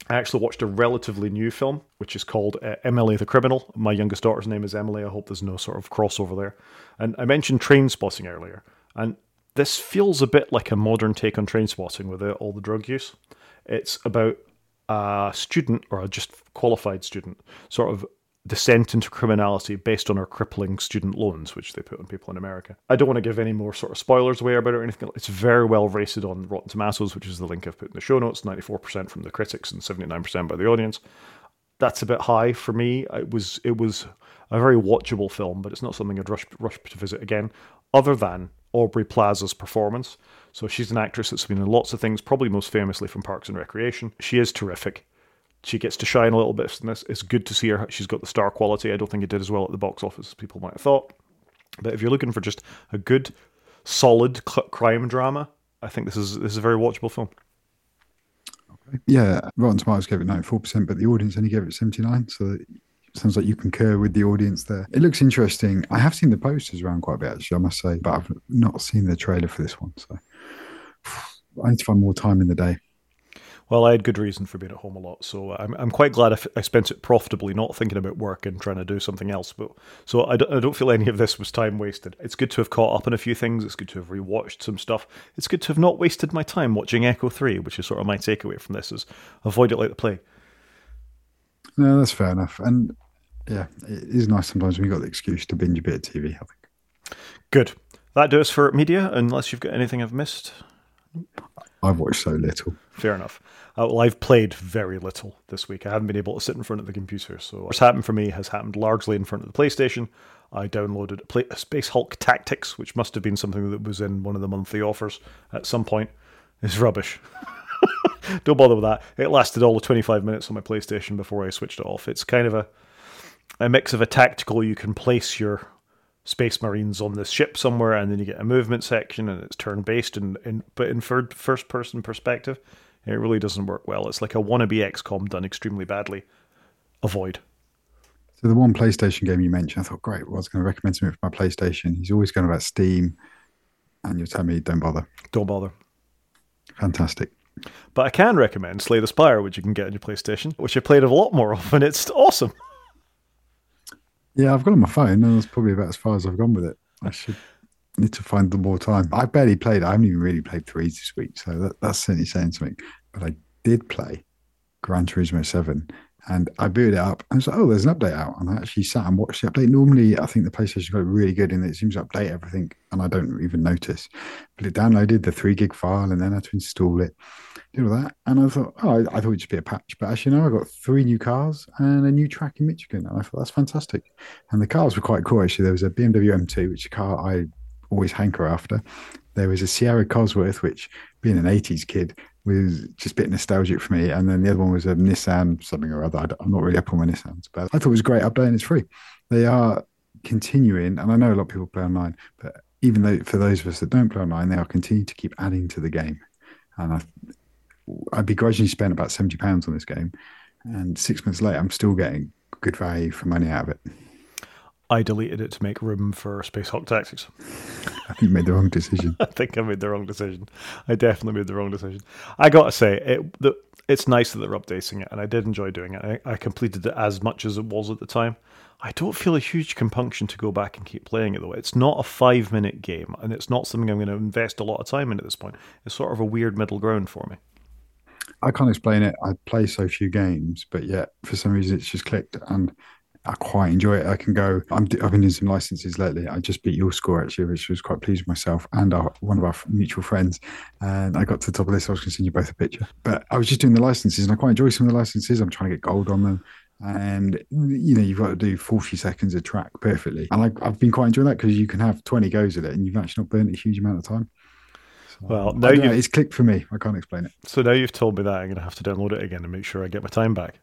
I actually watched a relatively new film, which is called uh, Emily the Criminal. My youngest daughter's name is Emily. I hope there's no sort of crossover there. And I mentioned Trainspotting earlier, and this feels a bit like a modern take on Trainspotting without all the drug use. It's about a student or a just qualified student sort of descent into criminality based on our crippling student loans, which they put on people in America. I don't want to give any more sort of spoilers away about it or anything. It's very well rated on Rotten Tomatoes, which is the link I've put in the show notes. Ninety-four percent from the critics and seventy-nine percent by the audience. That's a bit high for me. It was it was a very watchable film, but it's not something I'd rush rush to visit again. Other than Aubrey Plaza's performance. So she's an actress that's been in lots of things, probably most famously from Parks and Recreation. She is terrific she gets to shine a little bit in this. It's good to see her. She's got the star quality. I don't think it did as well at the box office as people might have thought. But if you're looking for just a good, solid crime drama, I think this is this is a very watchable film. Okay. Yeah, Rotten Tomatoes gave it 94%, but the audience only gave it 79. So it sounds like you concur with the audience there. It looks interesting. I have seen the posters around quite a bit, actually, I must say, but I've not seen the trailer for this one. So I need to find more time in the day. Well, I had good reason for being at home a lot, so I'm, I'm quite glad I, f- I spent it profitably, not thinking about work and trying to do something else. But so I don't, don't feel any of this was time wasted. It's good to have caught up on a few things. It's good to have rewatched some stuff. It's good to have not wasted my time watching Echo Three, which is sort of my takeaway from this: is avoid it like the plague. No, that's fair enough, and yeah, it is nice sometimes when you've got the excuse to binge a bit of TV. I think. Good. That does for media. Unless you've got anything I've missed. I've watched so little. Fair enough. Uh, well, I've played very little this week. I haven't been able to sit in front of the computer. So what's happened for me has happened largely in front of the PlayStation. I downloaded Play- Space Hulk Tactics, which must have been something that was in one of the monthly offers at some point. It's rubbish. Don't bother with that. It lasted all the 25 minutes on my PlayStation before I switched it off. It's kind of a a mix of a tactical. You can place your space marines on this ship somewhere, and then you get a movement section, and it's turn based, and in, but in third first person perspective, it really doesn't work well. It's like a wannabe XCOM done extremely badly. Avoid. So the one PlayStation game you mentioned, I thought, great. Well, I was going to recommend something for my PlayStation. He's always going about Steam, and you're telling me don't bother. Don't bother. Fantastic. But I can recommend Slay the Spire, which you can get on your PlayStation, which I played a lot more of, and it's awesome. Yeah, I've got on my phone, and that's probably about as far as I've gone with it. I should need to find the more time. I barely played. I haven't even really played threes this week, so that, that's certainly saying something. But I did play Gran Turismo Seven, and I booted it up. And I was like, "Oh, there's an update out," and I actually sat and watched the update. Normally, I think the PlayStation got really good, and it seems to update everything, and I don't even notice. But it downloaded the three gig file, and then I had to install it did all that. And I thought, oh, I, I thought it'd just be a patch. But actually, no, I got three new cars and a new track in Michigan. And I thought that's fantastic. And the cars were quite cool, actually. There was a BMW M2, which is a car I always hanker after. There was a Sierra Cosworth, which, being an 80s kid, was just a bit nostalgic for me. And then the other one was a Nissan something or other. I'm not really up on my Nissans, but I thought it was a great update and it's free. They are continuing, and I know a lot of people play online, but even though for those of us that don't play online, they are continuing to keep adding to the game. And I, I begrudgingly spent about seventy pounds on this game, and six months later, I'm still getting good value for money out of it. I deleted it to make room for Space Hulk Tactics. I think you made the wrong decision. I think I made the wrong decision. I definitely made the wrong decision. I got to say, it, the, it's nice that they're updating it, and I did enjoy doing it. I, I, completed it as much as it was at the time. I don't feel a huge compunction to go back and keep playing it, though. It's not a five minute game, and it's not something I'm going to invest a lot of time in at this point. It's sort of a weird middle ground for me. I can't explain it. I play so few games, but yet for some reason it's just clicked, and I quite enjoy it. I can go. i have been doing some licenses lately. I just beat your score actually, which was quite pleased with myself and our, one of our mutual friends. And I got to the top of this. I was going to send you both a picture, but I was just doing the licenses, and I quite enjoy some of the licenses. I'm trying to get gold on them, and you know you've got to do 40 seconds of track perfectly. And I, have been quite enjoying that because you can have 20 goes at it, and you've actually not burnt a huge amount of time. Well, now you it's clicked for me. I can't explain it. So now you've told me that I'm going to have to download it again and make sure I get my time back.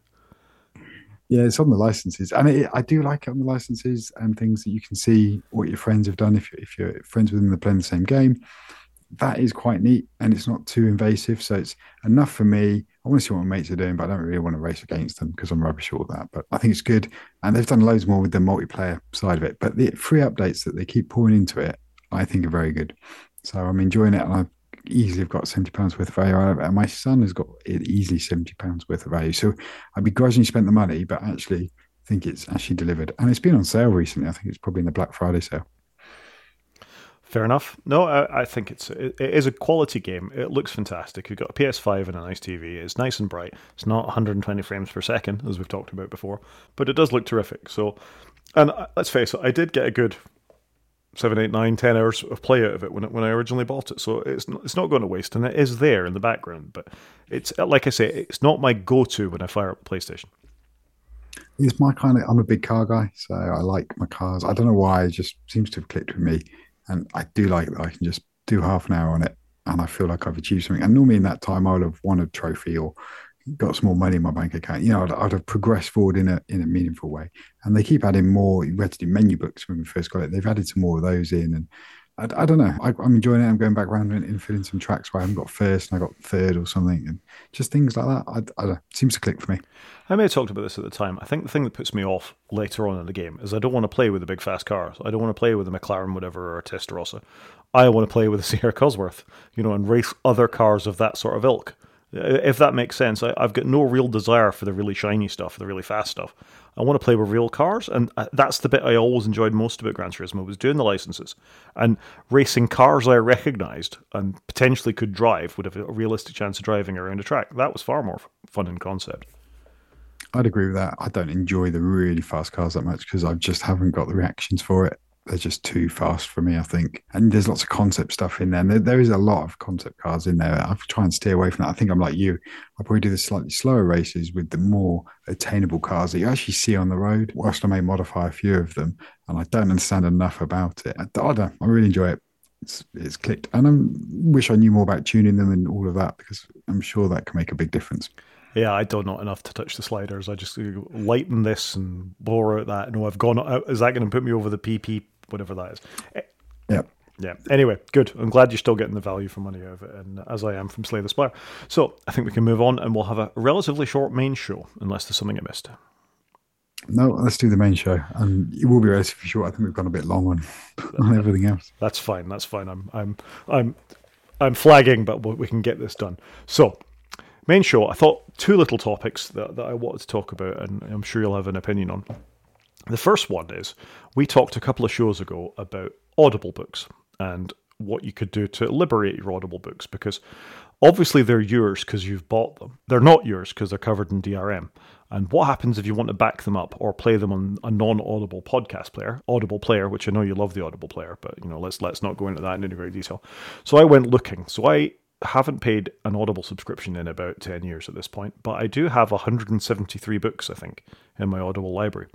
Yeah, it's on the licenses, and it, I do like it on the licenses and things that you can see what your friends have done if you're, if you're friends with them that playing the same game. That is quite neat, and it's not too invasive, so it's enough for me. I want to see what my mates are doing, but I don't really want to race against them because I'm rubbish at all that. But I think it's good, and they've done loads more with the multiplayer side of it. But the free updates that they keep pouring into it, I think are very good. So I'm enjoying it, and I easily have got 70 pounds worth of value. And my son has got easily 70 pounds worth of value. So I begrudgingly spent the money, but actually think it's actually delivered. And it's been on sale recently. I think it's probably in the Black Friday sale. Fair enough. No, I, I think it's it, it is a quality game. It looks fantastic. You've got a PS5 and a nice TV. It's nice and bright. It's not 120 frames per second as we've talked about before, but it does look terrific. So, and uh, let's face it, I did get a good seven, eight, nine, ten hours of play out of it when it, when I originally bought it. So it's not, it's not going to waste, and it is there in the background. But it's like I say, it's not my go-to when I fire up PlayStation. It's my kind of. I'm a big car guy, so I like my cars. I don't know why. It just seems to have clicked with me, and I do like that I can just do half an hour on it, and I feel like I've achieved something. And normally in that time, I would have won a trophy or got some more money in my bank account. You know, I'd, I'd, have progressed forward in a in a meaningful way. And they keep adding more. We had to do menu books when we first got it. They've added some more of those in, and I, I don't know. I, am enjoying it. I'm going back around and, and filling some tracks where I haven't got first and I got third or something, and just things like that. I, I don't know. Seems to click for me. I may have talked about this at the time. I think the thing that puts me off later on in the game is I don't want to play with the big fast cars. I don't want to play with a McLaren, whatever, or a Testarossa. I want to play with a Sierra Cosworth, you know, and race other cars of that sort of ilk. If that makes sense, I, have got no real desire for the really shiny stuff, the really fast stuff. I want to play with real cars, and uh, that's the bit I always enjoyed most about Gran Turismo was doing the licenses and racing cars I recognised and potentially could drive, would have a realistic chance of driving around a track. That was far more fun in concept. I'd agree with that. I don't enjoy the really fast cars that much because I just haven't got the reactions for it they're just too fast for me, I think. And there's lots of concept stuff in there. And there, there is a lot of concept cars in there. I try and steer away from that. I think I'm like you. I probably do the slightly slower races with the more attainable cars that you actually see on the road. Whilst I may modify a few of them, and I don't understand enough about it. I, I don't. I really enjoy it. It's, it's clicked, and I wish I knew more about tuning them and all of that because I'm sure that can make a big difference. Yeah, I don't know enough to touch the sliders. I just uh, lighten this and blow out that. No, I've gone. Uh, is that going to put me over the PP whatever that is. Eh, yeah. Yeah. Anyway, good. I'm glad you're still getting the value for money out of it, and as I am from Slay the Spire. So I think we can move on, and we'll have a relatively short main show, unless there's something I missed. No, let's do the main show, and it will be relatively short. I think we've gone a bit long on, on everything else. That's fine. That's fine. I'm I'm I'm I'm flagging, but we can get this done. So main show. I thought two little topics that, that I wanted to talk about, and I'm sure you'll have an opinion on. The first one is we talked a couple of shows ago about Audible books and what you could do to liberate your Audible books because obviously they're yours because you've bought them. They're not yours because they're covered in DRM. And what happens if you want to back them up or play them on a non-audible podcast player, Audible Player, which I know you love the Audible Player, but you know let's let's not go into that in any great detail. So I went looking. So I haven't paid an Audible subscription in about 10 years at this point, but I do have 173 books, I think, in my Audible library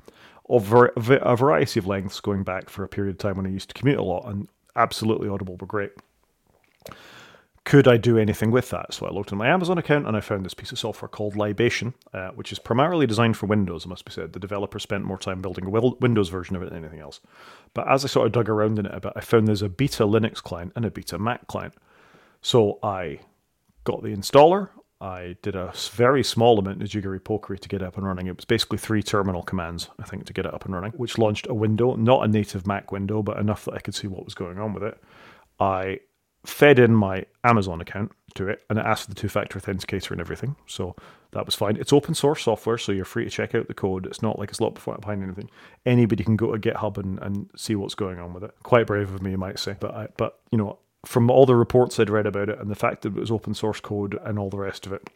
of a variety of lengths going back for a period of time when I used to commute a lot, and absolutely Audible were great. could I do anything with that? So I looked in my Amazon account and I found this piece of software called Libation, uh, which is primarily designed for Windows, it must be said. The developer spent more time building a Windows version of it than anything else. But as I sort of dug around in it a bit, I found there's a beta Linux client and a beta Mac client. So I got the installer. I did a very small amount of jiggery pokery to get it up and running. It was basically three terminal commands, I think, to get it up and running, which launched a window, not a native Mac window, but enough that I could see what was going on with it. I fed in my Amazon account to it and it asked for the two factor authenticator and everything. So that was fine. It's open source software, so you're free to check out the code. It's not like it's locked behind anything. Anybody can go to GitHub and, and see what's going on with it. Quite brave of me, you might say. But I, but you know, from all the reports I'd read about it and the fact that it was open source code and all the rest of it,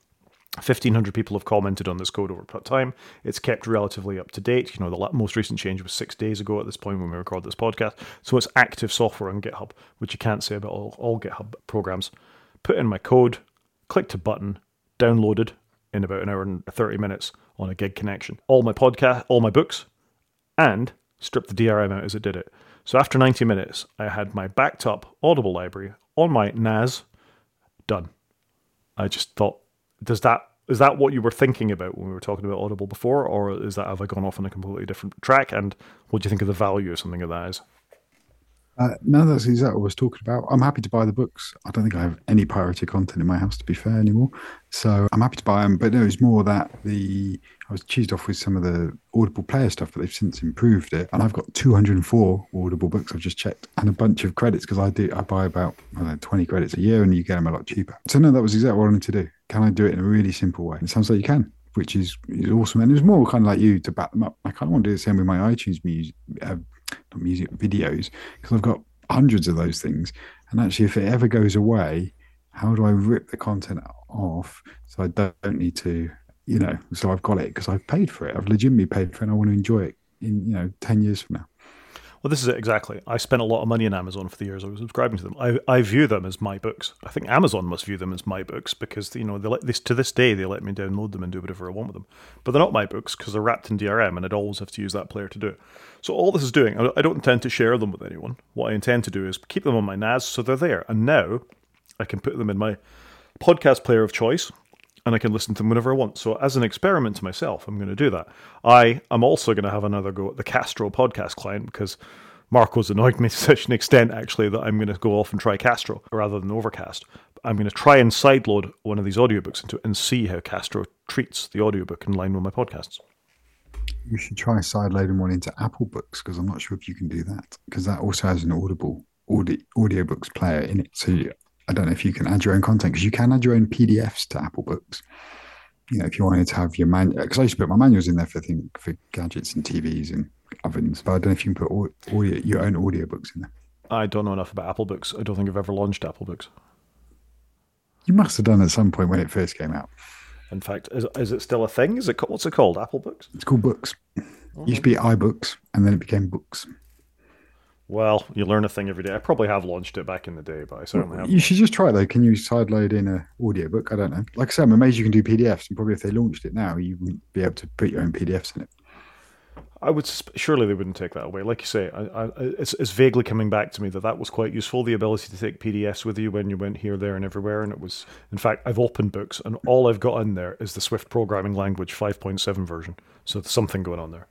1,500 people have commented on this code over time. It's kept relatively up to date. You know, the most recent change was six days ago at this point when we record this podcast. So it's active software on GitHub, which you can't say about all, all GitHub programs. Put in my code, clicked a button, downloaded in about an hour and 30 minutes on a gig connection. All my podcast, all my books, and stripped the DRM out as it did it. So after 90 minutes, I had my backed up Audible library on my NAS done. I just thought does that is that what you were thinking about when we were talking about Audible before, or is that have I gone off on a completely different track? And what do you think of the value of something of that is? Uh, no, that's exactly what I was talking about. I'm happy to buy the books. I don't think I have any pirated content in my house, to be fair, anymore. So I'm happy to buy them. But no, it's more that the I was cheesed off with some of the Audible Player stuff, but they've since improved it. And I've got 204 Audible books I've just checked, and a bunch of credits because I do I buy about I know, 20 credits a year, and you get them a lot cheaper. So no, that was exactly what I wanted to do. Can I do it in a really simple way? It sounds like you can which is, is awesome. And it was more kind of like you to back them up. I kind of want to do the same with my iTunes music, uh, music videos because I've got hundreds of those things. And actually, if it ever goes away, how do I rip the content off so I don't need to, you know? So I've got it because I've paid for it. I've legitimately paid for it, and I want to enjoy it in you know ten years from now. Well, this is it exactly. I spent a lot of money on Amazon for the years I was subscribing to them. I, I view them as my books. I think Amazon must view them as my books because you know they let this to this day they let me download them and do whatever I want with them. But they're not my books because they're wrapped in DRM and I'd always have to use that player to do it. So all this is doing, I don't intend to share them with anyone. What I intend to do is keep them on my NAS so they're there. And now I can put them in my podcast player of choice and I can listen to them whenever I want. So, as an experiment to myself, I'm going to do that. I am also going to have another go at the Castro podcast client because Marco's annoyed me to such an extent, actually, that I'm going to go off and try Castro rather than Overcast. I'm going to try and sideload one of these audiobooks into it and see how Castro treats the audiobook in line with my podcasts. You should try sideloading one into Apple Books because I'm not sure if you can do that because that also has an Audible audio audiobooks player in it. So you, I don't know if you can add your own content because you can add your own PDFs to Apple Books. You know, if you wanted to have your manual, because I used to put my manuals in there for thing for gadgets and TVs and ovens, but I don't know if you can put audio, your own audiobooks in there. I don't know enough about Apple Books. I don't think I've ever launched Apple Books. You must have done at some point when it first came out. In fact, is, is it still a thing? Is it what's it called? Apple Books? It's called Books. Oh, it used to be iBooks, and then it became Books. Well, you learn a thing every day. I probably have launched it back in the day, but I certainly well, haven't. You should just try it though. Can you sideload in a audiobook? I don't know. Like I said, I'm amazed you can do PDFs, and probably if they launched it now, you wouldn't be able to put your own PDFs in it. I would surely they wouldn't take that away. Like you say, I, I, it's, it's vaguely coming back to me that that was quite useful. The ability to take PDFs with you when you went here, there, and everywhere. And it was, in fact, I've opened books, and all I've got in there is the Swift programming language 5.7 version. So there's something going on there.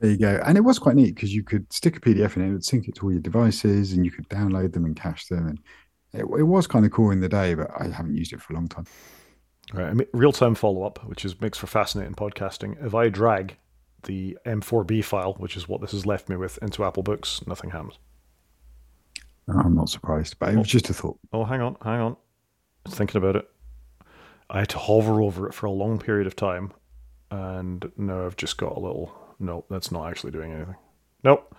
There you go. And it was quite neat because you could stick a PDF in it, it would sync it to all your devices, and you could download them and cache them. And it, it was kind of cool in the day, but I haven't used it for a long time. Right. Real time follow up, which is makes for fascinating podcasting. If I drag the M4B file, which is what this has left me with, into Apple Books, nothing happens. I'm not surprised, but it was just a thought. Oh, hang on, hang on. I was thinking about it. I had to hover over it for a long period of time, and now I've just got a little. No, that's not actually doing anything. Nope,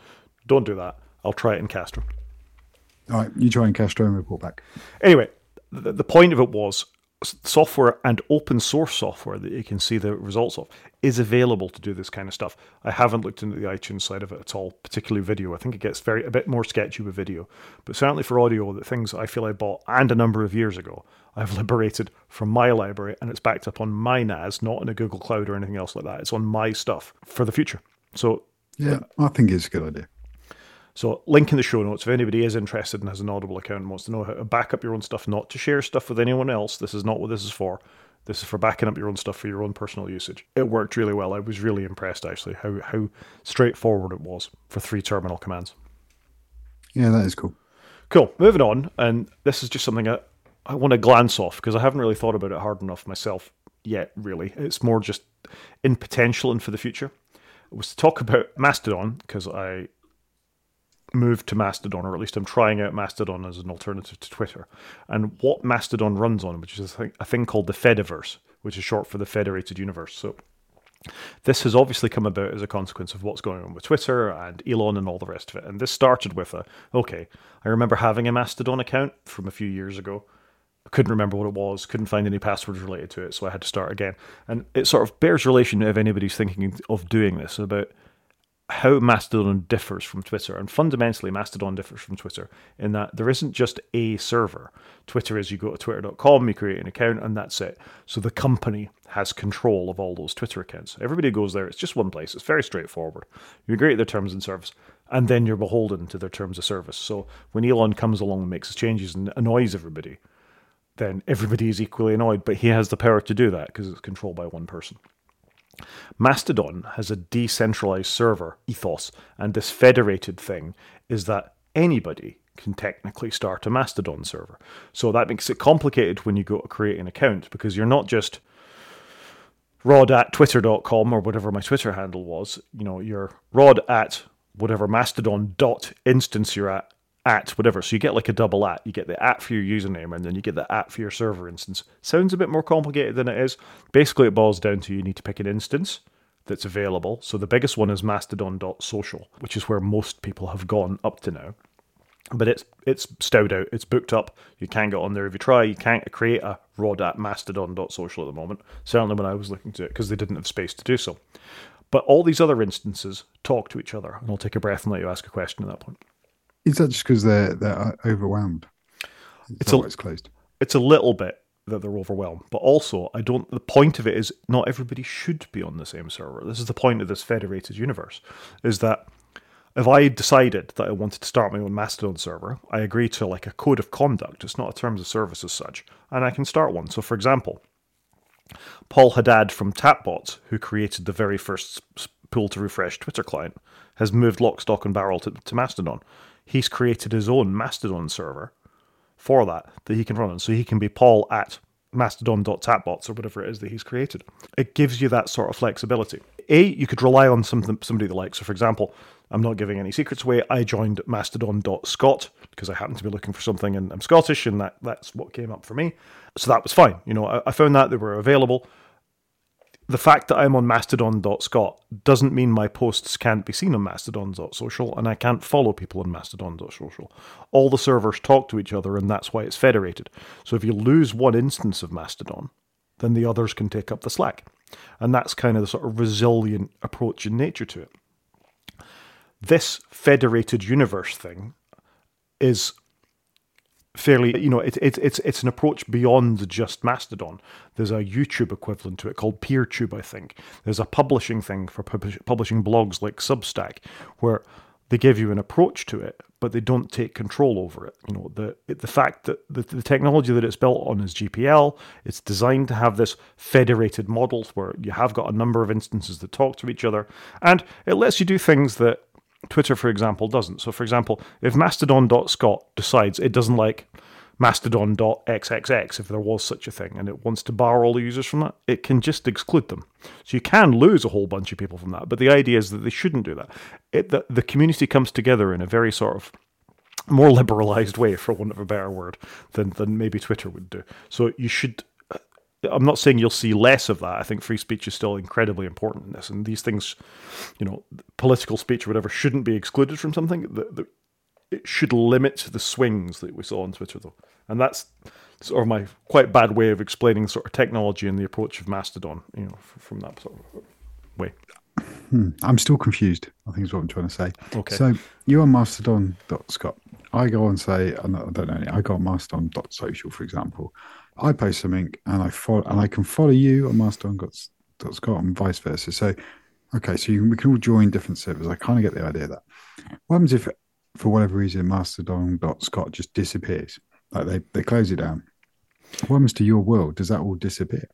don't do that. I'll try it in Castro. All right, you try in Castro and report back. Anyway, the, the point of it was software and open source software that you can see the results of is available to do this kind of stuff. I haven't looked into the iTunes side of it at all, particularly video. I think it gets very a bit more sketchy with video, but certainly for audio, the things I feel I bought and a number of years ago, I've liberated from my library and it's backed up on my NAS, not in a Google Cloud or anything else like that. It's on my stuff for the future. So yeah, I think it's a good idea. So, link in the show notes if anybody is interested and has an Audible account and wants to know how to back up your own stuff, not to share stuff with anyone else. This is not what this is for. This is for backing up your own stuff for your own personal usage. It worked really well. I was really impressed actually how how straightforward it was for three terminal commands. Yeah, that is cool. Cool. Moving on, and this is just something I, I want to glance off because I haven't really thought about it hard enough myself yet. Really, it's more just in potential and for the future. It was to talk about Mastodon because I moved to Mastodon, or at least I'm trying out Mastodon as an alternative to Twitter. And what Mastodon runs on, which is a thing, a thing called the Fediverse, which is short for the Federated Universe. So this has obviously come about as a consequence of what's going on with Twitter and Elon and all the rest of it. And this started with a okay, I remember having a Mastodon account from a few years ago. I couldn't remember what it was, couldn't find any passwords related to it, so I had to start again. And it sort of bears relation if anybody's thinking of doing this about how Mastodon differs from Twitter. And fundamentally, Mastodon differs from Twitter in that there isn't just a server. Twitter is you go to twitter.com, you create an account, and that's it. So the company has control of all those Twitter accounts. Everybody goes there, it's just one place. It's very straightforward. You agree to their terms and service, and then you're beholden to their terms of service. So when Elon comes along and makes his changes and annoys everybody, then everybody is equally annoyed, but he has the power to do that because it's controlled by one person. Mastodon has a decentralized server ethos, and this federated thing is that anybody can technically start a Mastodon server. So that makes it complicated when you go to create an account because you're not just rod at twitter.com or whatever my Twitter handle was. You know, you're rod at whatever Mastodon dot instance you're at at whatever. So you get like a double at. You get the at for your username and then you get the at for your server instance. Sounds a bit more complicated than it is. Basically, it boils down to you need to pick an instance that's available. So the biggest one is mastodon.social, which is where most people have gone up to now. But it's it's stowed out, it's booked up. You can't get on there if you try. You can't create a rod at mastodon.social at the moment. Certainly when I was looking to it, because they didn't have space to do so. But all these other instances talk to each other. And I'll take a breath and let you ask a question at that point. Is that just because they're they're uh, overwhelmed? Is It's a- it's closed. it's a little bit that they're overwhelmed, but also I don't. The point of it is not everybody should be on the same server. This is the point of this federated universe, is that if I decided that I wanted to start my own Mastodon server, I agree to like a code of conduct. It's not a terms of service as such, and I can start one. So, for example, Paul Haddad from Tapbots, who created the very first pull to refresh Twitter client, has moved lock, stock, and barrel to, to Mastodon. He's created his own Mastodon server for that that he can run on. So he can be Paul at mastodon.tapbots or whatever it is that he's created. It gives you that sort of flexibility. A, you could rely on something somebody that likes. So for example, I'm not giving any secrets away. I joined mastodon.scot because I happened to be looking for something and I'm Scottish and that, that's what came up for me. So that was fine. You know, I, I found that they were available the fact that I'm on mastodon.scot doesn't mean my posts can't be seen on mastodon.social and I can't follow people on mastodon.social. All the servers talk to each other and that's why it's federated. So if you lose one instance of Mastodon, then the others can take up the slack. And that's kind of the sort of resilient approach in nature to it. This federated universe thing is fairly you know it, it, it's it's an approach beyond just mastodon. There's a youtube equivalent to it called peertube i think. There's a publishing thing for publish, publishing blogs like substack where they give you an approach to it but they don't take control over it. You know the the fact that the, the technology that it's built on is gpl it's designed to have this federated model where you have got a number of instances that talk to each other and it lets you do things that Twitter, for example, doesn't. So, for example, if mastodon.scot decides it doesn't like mastodon.xxx, if there was such a thing, and it wants to bar all the users from that, it can just exclude them. So you can lose a whole bunch of people from that. But the idea is that they shouldn't do that. It, the, the community comes together in a very sort of more liberalized way, for want of a better word, than, than maybe Twitter would do. So you should. I'm not saying you'll see less of that. I think free speech is still incredibly important in this, and these things, you know, political speech or whatever, shouldn't be excluded from something. The, the, it should limit the swings that we saw on Twitter, though, and that's sort of my quite bad way of explaining sort of technology and the approach of Mastodon. You know, f- from that sort of way. Hmm. I'm still confused. I think is what I'm trying to say. Okay. So you're on mastodon.scot. I go and say, I don't I don't know, I go on mastodon.social, for example. I post something and I follow, and I can follow you on mastodon.scot and vice versa. So, okay, so you, we can all join different servers. I kind of get the idea of that. What happens if for whatever reason, Mastodon.scot just disappears, like they, they close it down, what happens to your world? Does that all disappear?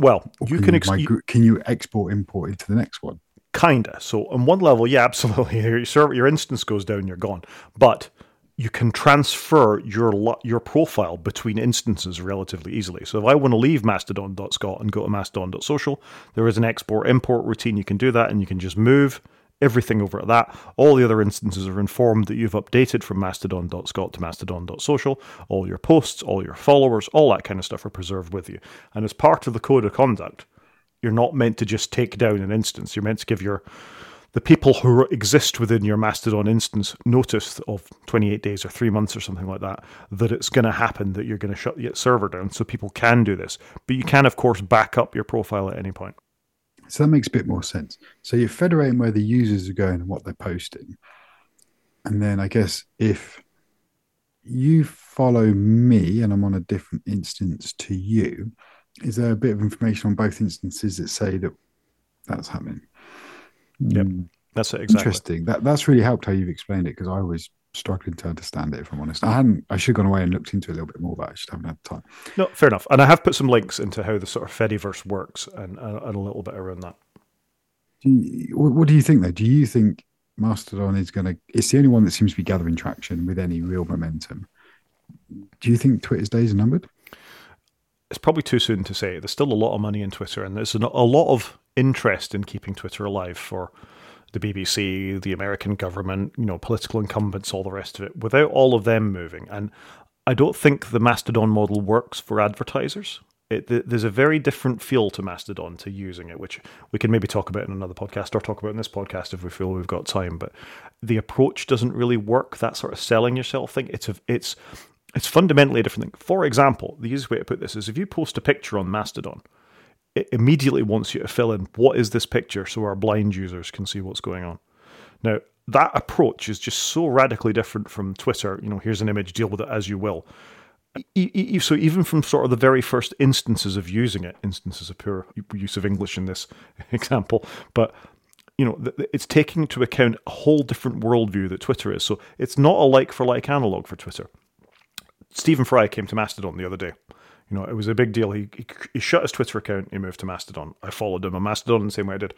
Well, you can, ex- can you export import into the next one? Kinda. So on one level, yeah, absolutely. Your server, your instance goes down, you're gone. But you can transfer your your profile between instances relatively easily. So if I want to leave mastodon.scot and go to mastodon.social, there is an export import routine. You can do that and you can just move everything over to that. All the other instances are informed that you've updated from mastodon.scot to mastodon.social. All your posts, all your followers, all that kind of stuff are preserved with you. And as part of the code of conduct, you're not meant to just take down an instance. You're meant to give your the people who exist within your Mastodon instance notice of 28 days or three months or something like that, that it's going to happen that you're going to shut the server down so people can do this. But you can, of course, back up your profile at any point. So that makes a bit more sense. So you're federating where the users are going and what they're posting. And then I guess if you follow me and I'm on a different instance to you, is there a bit of information on both instances that say that that's happening? Yep, mm. that's it. Exactly. Interesting. That that's really helped how you've explained it because I was struggling to understand it. If I'm honest, I hadn't. I should have gone away and looked into it a little bit more, but I just haven't had time. No, fair enough. And I have put some links into how the sort of Fediverse works and, and a little bit around that. Do you, what do you think though? Do you think Mastodon is going to? It's the only one that seems to be gathering traction with any real momentum. Do you think Twitter's days are numbered? It's probably too soon to say. There's still a lot of money in Twitter, and there's a lot of interest in keeping Twitter alive for the BBC, the American government, you know, political incumbents, all the rest of it, without all of them moving. And I don't think the Mastodon model works for advertisers. It, there's a very different feel to Mastodon to using it, which we can maybe talk about in another podcast or talk about in this podcast if we feel we've got time. But the approach doesn't really work. That sort of selling yourself thing. It's a, it's it's fundamentally a different thing. For example, the easiest way to put this is if you post a picture on Mastodon, it immediately wants you to fill in what is this picture so our blind users can see what's going on. Now, that approach is just so radically different from Twitter. You know, here's an image, deal with it as you will. So even from sort of the very first instances of using it, instances of poor use of English in this example, but you know, it's taking into account a whole different worldview that Twitter is. So it's not a like for like analog for Twitter. Stephen Fry came to Mastodon the other day you know, it was a big deal. He, he, he shut his Twitter account. He moved to Mastodon. I followed him on Mastodon the same way I did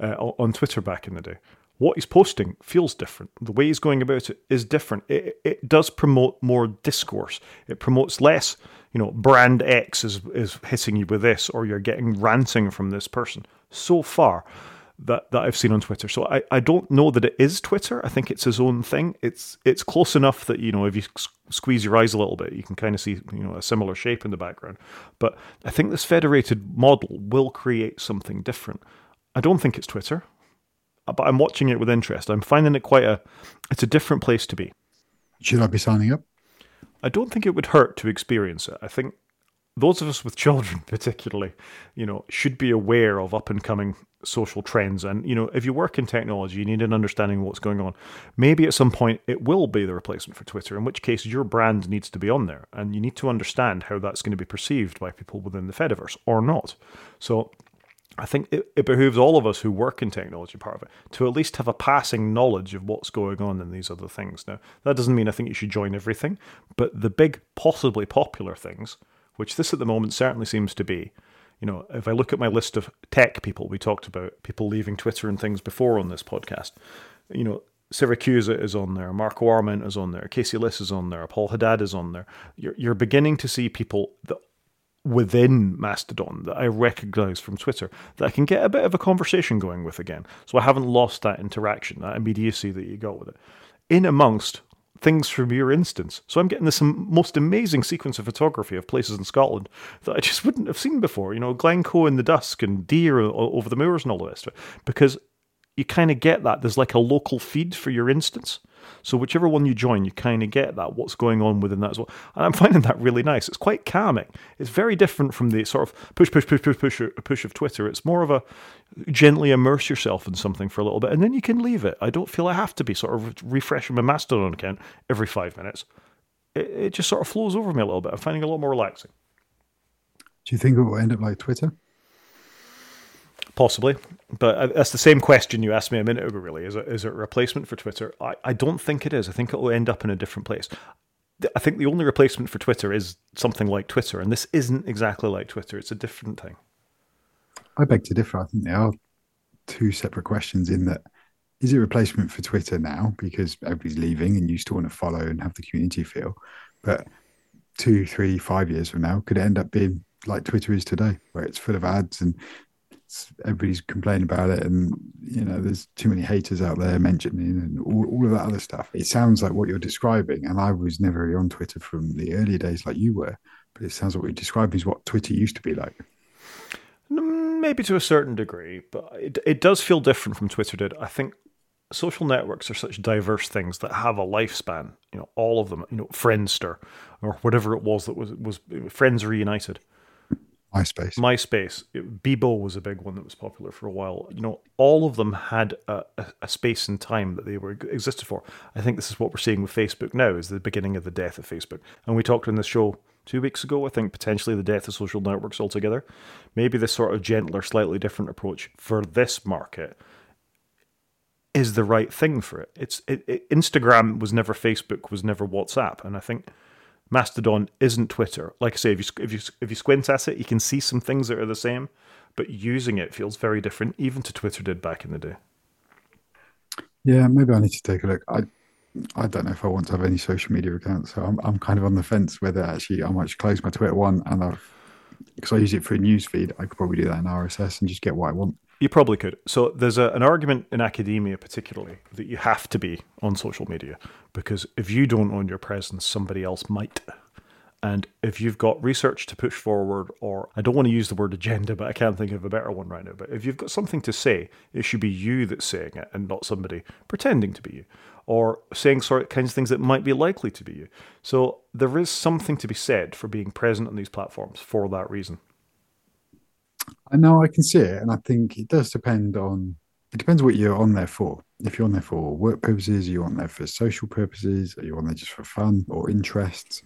uh, on Twitter back in the day. What he's posting feels different. The way he's going about it is different. It, it does promote more discourse. It promotes less, you know, brand X is, is hitting you with this, or you're getting ranting from this person. So far, that, that I've seen on Twitter. So I, I don't know that it is Twitter. I think it's his own thing. It's it's close enough that you know if you squeeze your eyes a little bit, you can kind of see you know a similar shape in the background. But I think this federated model will create something different. I don't think it's Twitter, uh, but I'm watching it with interest. I'm finding it quite a it's a different place to be. Should I be signing up? I don't think it would hurt to experience it. I think those of us with children, particularly, you know, should be aware of up and coming social trends. And, you know, if you work in technology, you need an understanding of what's going on. Maybe at some point it will be the replacement for Twitter, in which case your brand needs to be on there. And you need to understand how that's going to be perceived by people within the Fediverse or not. So I think it, it behooves all of us who work in technology, part of it, to at least have a passing knowledge of what's going on in these other things. Now, that doesn't mean I think you should join everything, but the big, possibly popular things which this at the moment certainly seems to be. You know, if I look at my list of tech people we talked about, people leaving Twitter and things before on this podcast, you know, Siracusa is on there, Marco Arment is on there, Casey Liss is on there, Paul Haddad is on there. You're, you're beginning to see people that within Mastodon that I recognize from Twitter that I can get a bit of a conversation going with again. So I haven't lost that interaction, that immediacy that you got with it. In amongst things from your instance. So I'm getting this most amazing sequence of photography of places in Scotland that I just wouldn't have seen before. You know, Glencoe in the dusk and deer over the moors and all the rest of it. Because you kind of get that. There's like a local feed for your instance. So whichever one you join, you kind of get that what's going on within that as well. And I'm finding that really nice. It's quite calming. It's very different from the sort of push, push, push, push, push, push of Twitter. It's more of a gently immerse yourself in something for a little bit, and then you can leave it. I don't feel I have to be sort of refreshing my Mastodon account every five minutes. It, it just sort of flows over me a little bit. I'm finding it a lot more relaxing. Do you think it will end up like Twitter? Possibly, but uh, that's the same question you asked me a minute ago. Really, is it is it a replacement for Twitter? I, I don't think it is. I think it will end up in a different place. I think the only replacement for Twitter is something like Twitter, and this isn't exactly like Twitter. It's a different thing. I beg to differ. I think they are two separate questions. In that, is it replacement for Twitter now because everybody's leaving and you still want to follow and have the community feel, but two, three, five years from now, could it end up being like Twitter is today, where it's full of ads and everybody's complaining about it, and you know, there's too many haters out there mentioning and all, all of that other stuff. It sounds like what you're describing, and I was never on Twitter from the early days like you were, but it sounds like what you're describing is what Twitter used to be like. Mm, maybe to a certain degree, but it, it does feel different from Twitter did. I think social networks are such diverse things that have a lifespan. You know, all of them. You know, Friendster or whatever it was that was was Friends Reunited. MySpace. MySpace. Bebo was a big one that was popular for a while. You know, all of them had a, a, space and time that they were existed for. I think this is what we're seeing with Facebook now is the beginning of the death of Facebook. And we talked in this show two weeks ago, I think potentially the death of social networks altogether. Maybe this sort of gentler, slightly different approach for this market is the right thing for it. It's it, it, Instagram was never Facebook, was never WhatsApp, and I think Mastodon isn't Twitter. Like I say, if you if you if you squint at it, you can see some things that are the same, but using it feels very different, even to Twitter did back in the day. Yeah, maybe I need to take a look. I I don't know if I want to have any social media accounts, so I'm I'm kind of on the fence whether actually I might close my Twitter one and I've because I use it for a news feed. I could probably do that in RSS and just get what I want. You probably could. So there's a, an argument in academia, particularly, that you have to be on social media because if you don't own your presence, somebody else might. And if you've got research to push forward, or I don't want to use the word agenda, but I can't think of a better one right now. But if you've got something to say, it should be you that's saying it and not somebody pretending to be you or saying sort of kinds of things that might be likely to be you. So there is something to be said for being present on these platforms for that reason. I know I can see it, and I think it does depend on. It depends what you're on there for. If you're on there for work purposes, you're you on there for social purposes, are you on there just for fun or interests?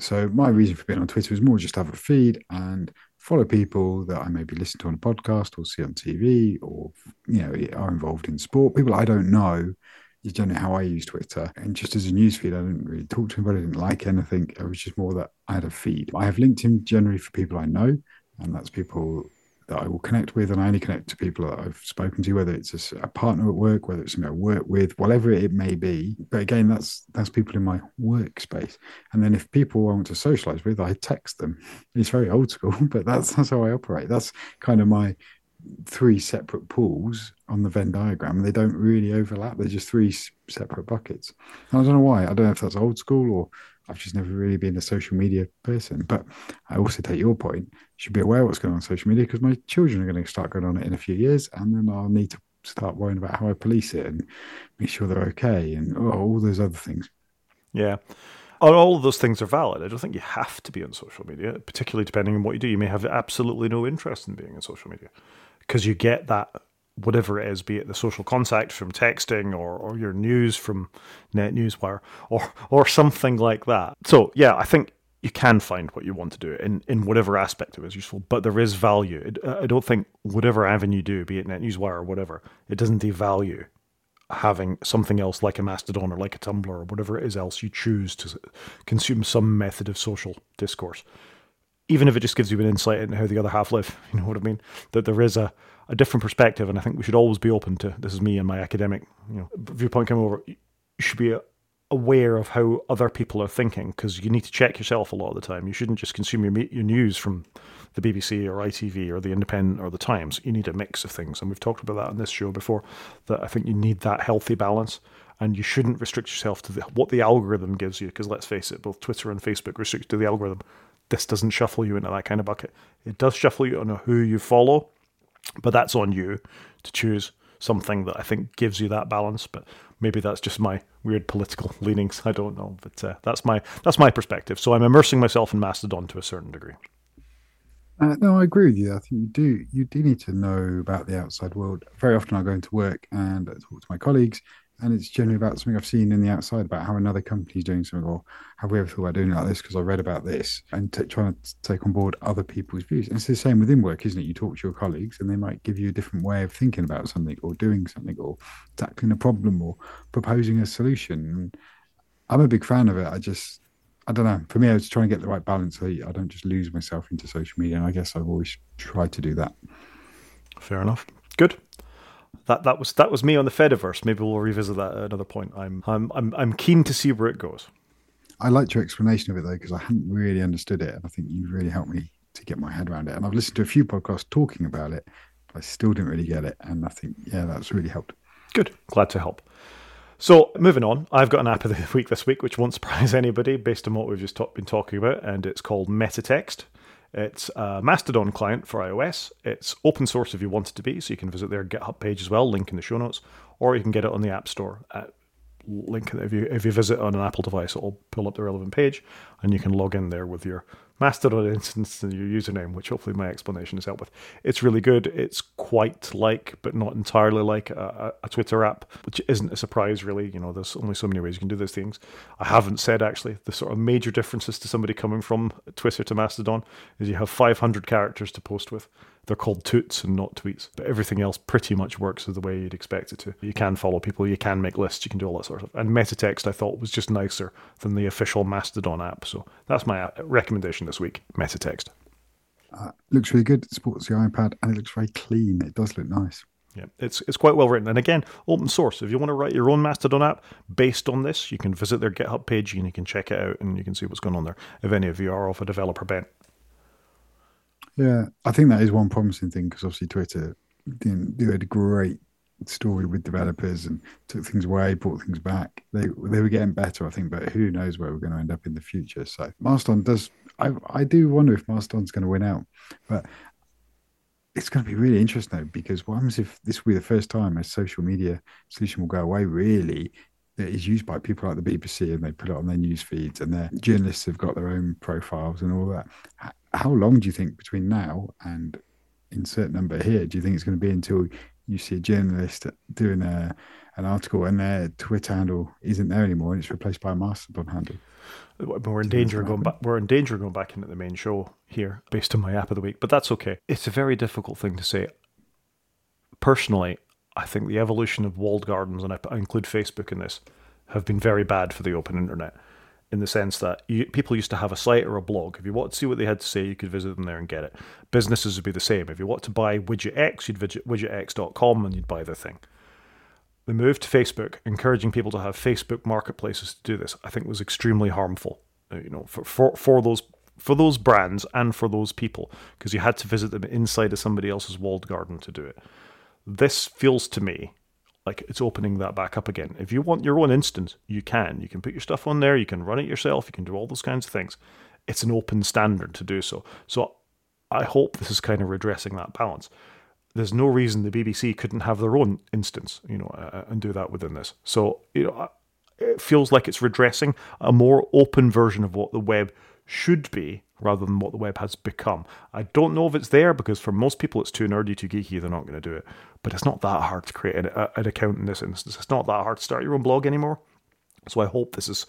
So my reason for being on Twitter is more just have a feed and follow people that I maybe listen to on a podcast or see on TV or you know are involved in sport. People I don't know. Don't know how I use Twitter. And just as a newsfeed, I didn't really talk to anybody. I didn't like anything. It was just more that I had a feed. I have LinkedIn generally for people I know, and that's people that I will connect with, and I only connect to people that I've spoken to, whether it's a, a partner at work, whether it's somebody I work with, whatever it may be. But again, that's that's people in my workspace. And then if people I want to socialize with, I text them. It's very old school, but that's that's how I operate. That's kind of my three separate pools on the Venn diagram. They don't really overlap. They're just three separate buckets. And I don't know why. I don't know if that's old school or I've just never really been a social media person. But I also take your point. Should be aware what's going on, on social media because my children are going to start going on it in a few years, and then I'll need to start worrying about how I police it and make sure they're okay and oh, all those other things. Yeah. All of those things are valid. I don't think you have to be on social media, particularly depending on what you do. You may have absolutely no interest in being on social media because you get that whatever it is, be it the social contact from texting or, or your news from NetNewsWire or or something like that. So yeah, I think you can find what you want to do in, in whatever aspect it is useful, but there is value. I don't think whatever avenue you do, be it NetNewsWire or whatever, it doesn't devalue having something else like a Mastodon or like a Tumblr or whatever it is else you choose to consume some method of social discourse. Even if it just gives you an insight into how the other half live, you know what I mean? That there is a a different perspective, and I think we should always be open to. This is me and my academic, you know, viewpoint coming over. You should be aware of how other people are thinking because you need to check yourself a lot of the time. You shouldn't just consume your your news from the BBC or ITV or the Independent or the Times. You need a mix of things, and we've talked about that on this show before. That I think you need that healthy balance, and you shouldn't restrict yourself to the, what the algorithm gives you. Because let's face it, both Twitter and Facebook restrict to the algorithm. This doesn't shuffle you into that kind of bucket. It does shuffle you on who you follow but that's on you to choose something that I think gives you that balance. But maybe that's just my weird political leanings. I don't know, but uh, that's my that's my perspective. So I'm immersing myself in Mastodon to a certain degree. Uh, no, I agree with you. I think you do you do need to know about the outside world. Very often, I go into work and I talk to my colleagues, and it's generally about something I've seen in the outside about how another company's doing something, or have we ever thought about doing like this because I read about this, and t- trying to take on board other people's views. And it's the same within work, isn't it? You talk to your colleagues, and they might give you a different way of thinking about something, or doing something, or tackling a problem, or proposing a solution. I'm a big fan of it. I just I don't know. For me, I was trying to get the right balance so I don't just lose myself into social media. And I guess I've always tried to do that. Fair enough. Good. That that was that was me on the Fediverse. Maybe we'll revisit that at another point. I'm I'm I'm I'm keen to see where it goes. I liked your explanation of it though, because I hadn't really understood it, and I think you really helped me to get my head around it. And I've listened to a few podcasts talking about it, but I still didn't really get it. And I think yeah, that's really helped. Good. Glad to help. So, moving on, I've got an app of the week this week, which won't surprise anybody based on what we've just talk, been talking about, and it's called MetaText. It's a Mastodon client for iOS. It's open source if you want it to be, so you can visit their GitHub page as well, link in the show notes, or you can get it on the App Store at link if you if you visit on an Apple device, it'll pull up the relevant page, and you can log in there with your Mastodon instance and your username, which hopefully my explanation has helped with. It's really good. It's quite like, but not entirely like a, a, Twitter app, which isn't a surprise really. You know, there's only so many ways you can do these things. I haven't said actually the sort of major differences to somebody coming from Twitter to Mastodon is you have 500 characters to post with. They're called toots and not tweets, but everything else pretty much works the way you'd expect it to. You can follow people, you can make lists, you can do all that sort of stuff. And MetaText I thought was just nicer than the official Mastodon app. So that's my recommendation this week MetaText. Uh, looks really good. It supports the iPad and it looks very clean. It does look nice. Yeah, it's it's quite well written. And again, open source. If you want to write your own Mastodon app based on this, you can visit their GitHub page and you can check it out and you can see what's going on there. If any of you are of a developer bent. Yeah, I think that is one promising thing because obviously Twitter did, had a great story with developers and took things away, brought things back. They they were getting better, I think, but who knows where we're going to end up in the future. So Mastodon does. I I do wonder if Mastodon's going to win out, but it's going to be really interesting though because what happens if this will be the first time a social media solution will go away? Really, that is used by people like the BBC and they put it on their news feeds and their journalists have got their own profiles and all that. How long do you think between now and insert number here? Do you think it's going to be until you see a journalist doing a, an article and their Twitter handle isn't there anymore and it's replaced by a Mastodon handle? We're in danger of going back. We're in danger of going back into the main show here, based on my app of the week. But that's okay. It's a very difficult thing to say. Personally, I think the evolution of walled gardens, and I, I include Facebook in this, have been very bad for the open internet in the sense that you, people used to have a site or a blog. If you want to see what they had to say, you could visit them there and get it. Businesses would be the same. If you want to buy widget X, you'd visit widgetx.com and you'd buy the thing. The move to Facebook, encouraging people to have Facebook marketplaces to do this, I think was extremely harmful. Uh, you know, for, for, for those for those brands and for those people, because you had to visit them inside of somebody else's walled garden to do it. This feels to me like it's opening that back up again. If you want your own instance, you can. You can put your stuff on there, you can run it yourself, you can do all those kinds of things. It's an open standard to do so. So I hope this is kind of redressing that balance. There's no reason the BBC couldn't have their own instance, you know, uh, and do that within this. So, you know, it feels like it's redressing a more open version of what the web should be rather than what the web has become. I don't know if it's there because for most people it's too nerdy, too geeky, they're not going to do it. But it's not that hard to create an, an account in this instance. It's not that hard to start your own blog anymore. So I hope this is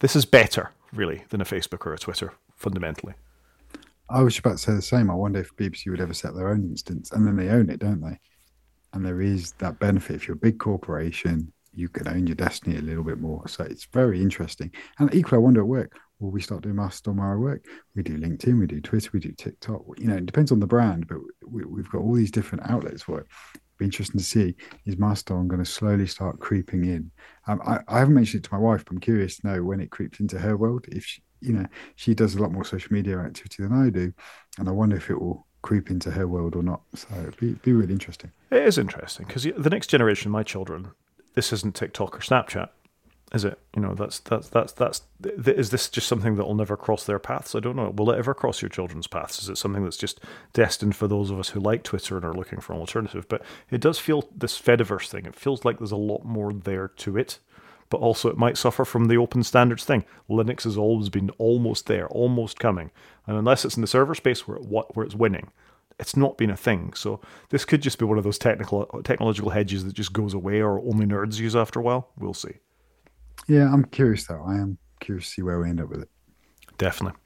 this is better really than a Facebook or a Twitter fundamentally. I was about to say the same. I wonder if BBC would ever set their own instance, and then they own it, don't they? And there is that benefit if you're a big corporation, you can own your destiny a little bit more. So it's very interesting. And equally, I wonder at work, will we start doing Mastodon where work? We do LinkedIn, we do Twitter, we do TikTok. You know, it depends on the brand, but we, have got all these different outlets for it. Be interesting to see is Mastodon going to slowly start creeping in. Um, I, I, haven't mentioned it to my wife, but I'm curious to know when it creeps into her world. If she, you know, she does a lot more social media activity than I do, and I wonder if it will creep into her world or not. So it'd be, be really interesting. It is interesting because the next generation, my children, this isn't TikTok or Snapchat is it? You know, that's that's that's that's. Is this just something that will never cross their paths? I don't know. Will it ever cross your children's paths? Is it something that's just destined for those of us who like Twitter and are looking for an alternative? But it does feel this Fediverse thing. It feels like there's a lot more there to it, but also it might suffer from the open standards thing. Linux has always been almost there, almost coming, and unless it's in the server space where it, where it's winning, it's not been a thing. So this could just be one of those technical technological hedges that just goes away or only nerds use after a while. We'll see. Yeah, I'm curious though. I am curious to see where we end up with it. Definitely.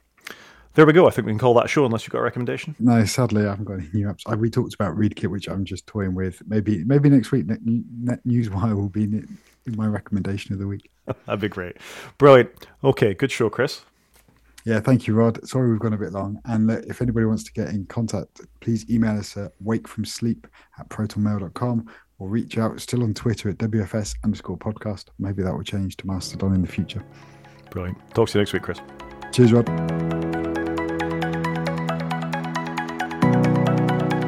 There we go. I think we can call that show unless you've got a recommendation. No, sadly, I haven't got any new apps. I, we talked about ReadKit, which I'm just toying with. Maybe maybe next week, Net, NetNewsWire will be in my recommendation of the week. That'd be great. Brilliant. Okay, good show, Chris. Yeah, thank you, Rod. Sorry we've gone a bit long. And uh, if anybody wants to get in contact, please email us at wakefromsleep at protonmail.com or reach out still on Twitter at WFS underscore podcast. Maybe that will change to Mastodon in the future. Brilliant. Talk to you next week, Chris. Cheers, Rod.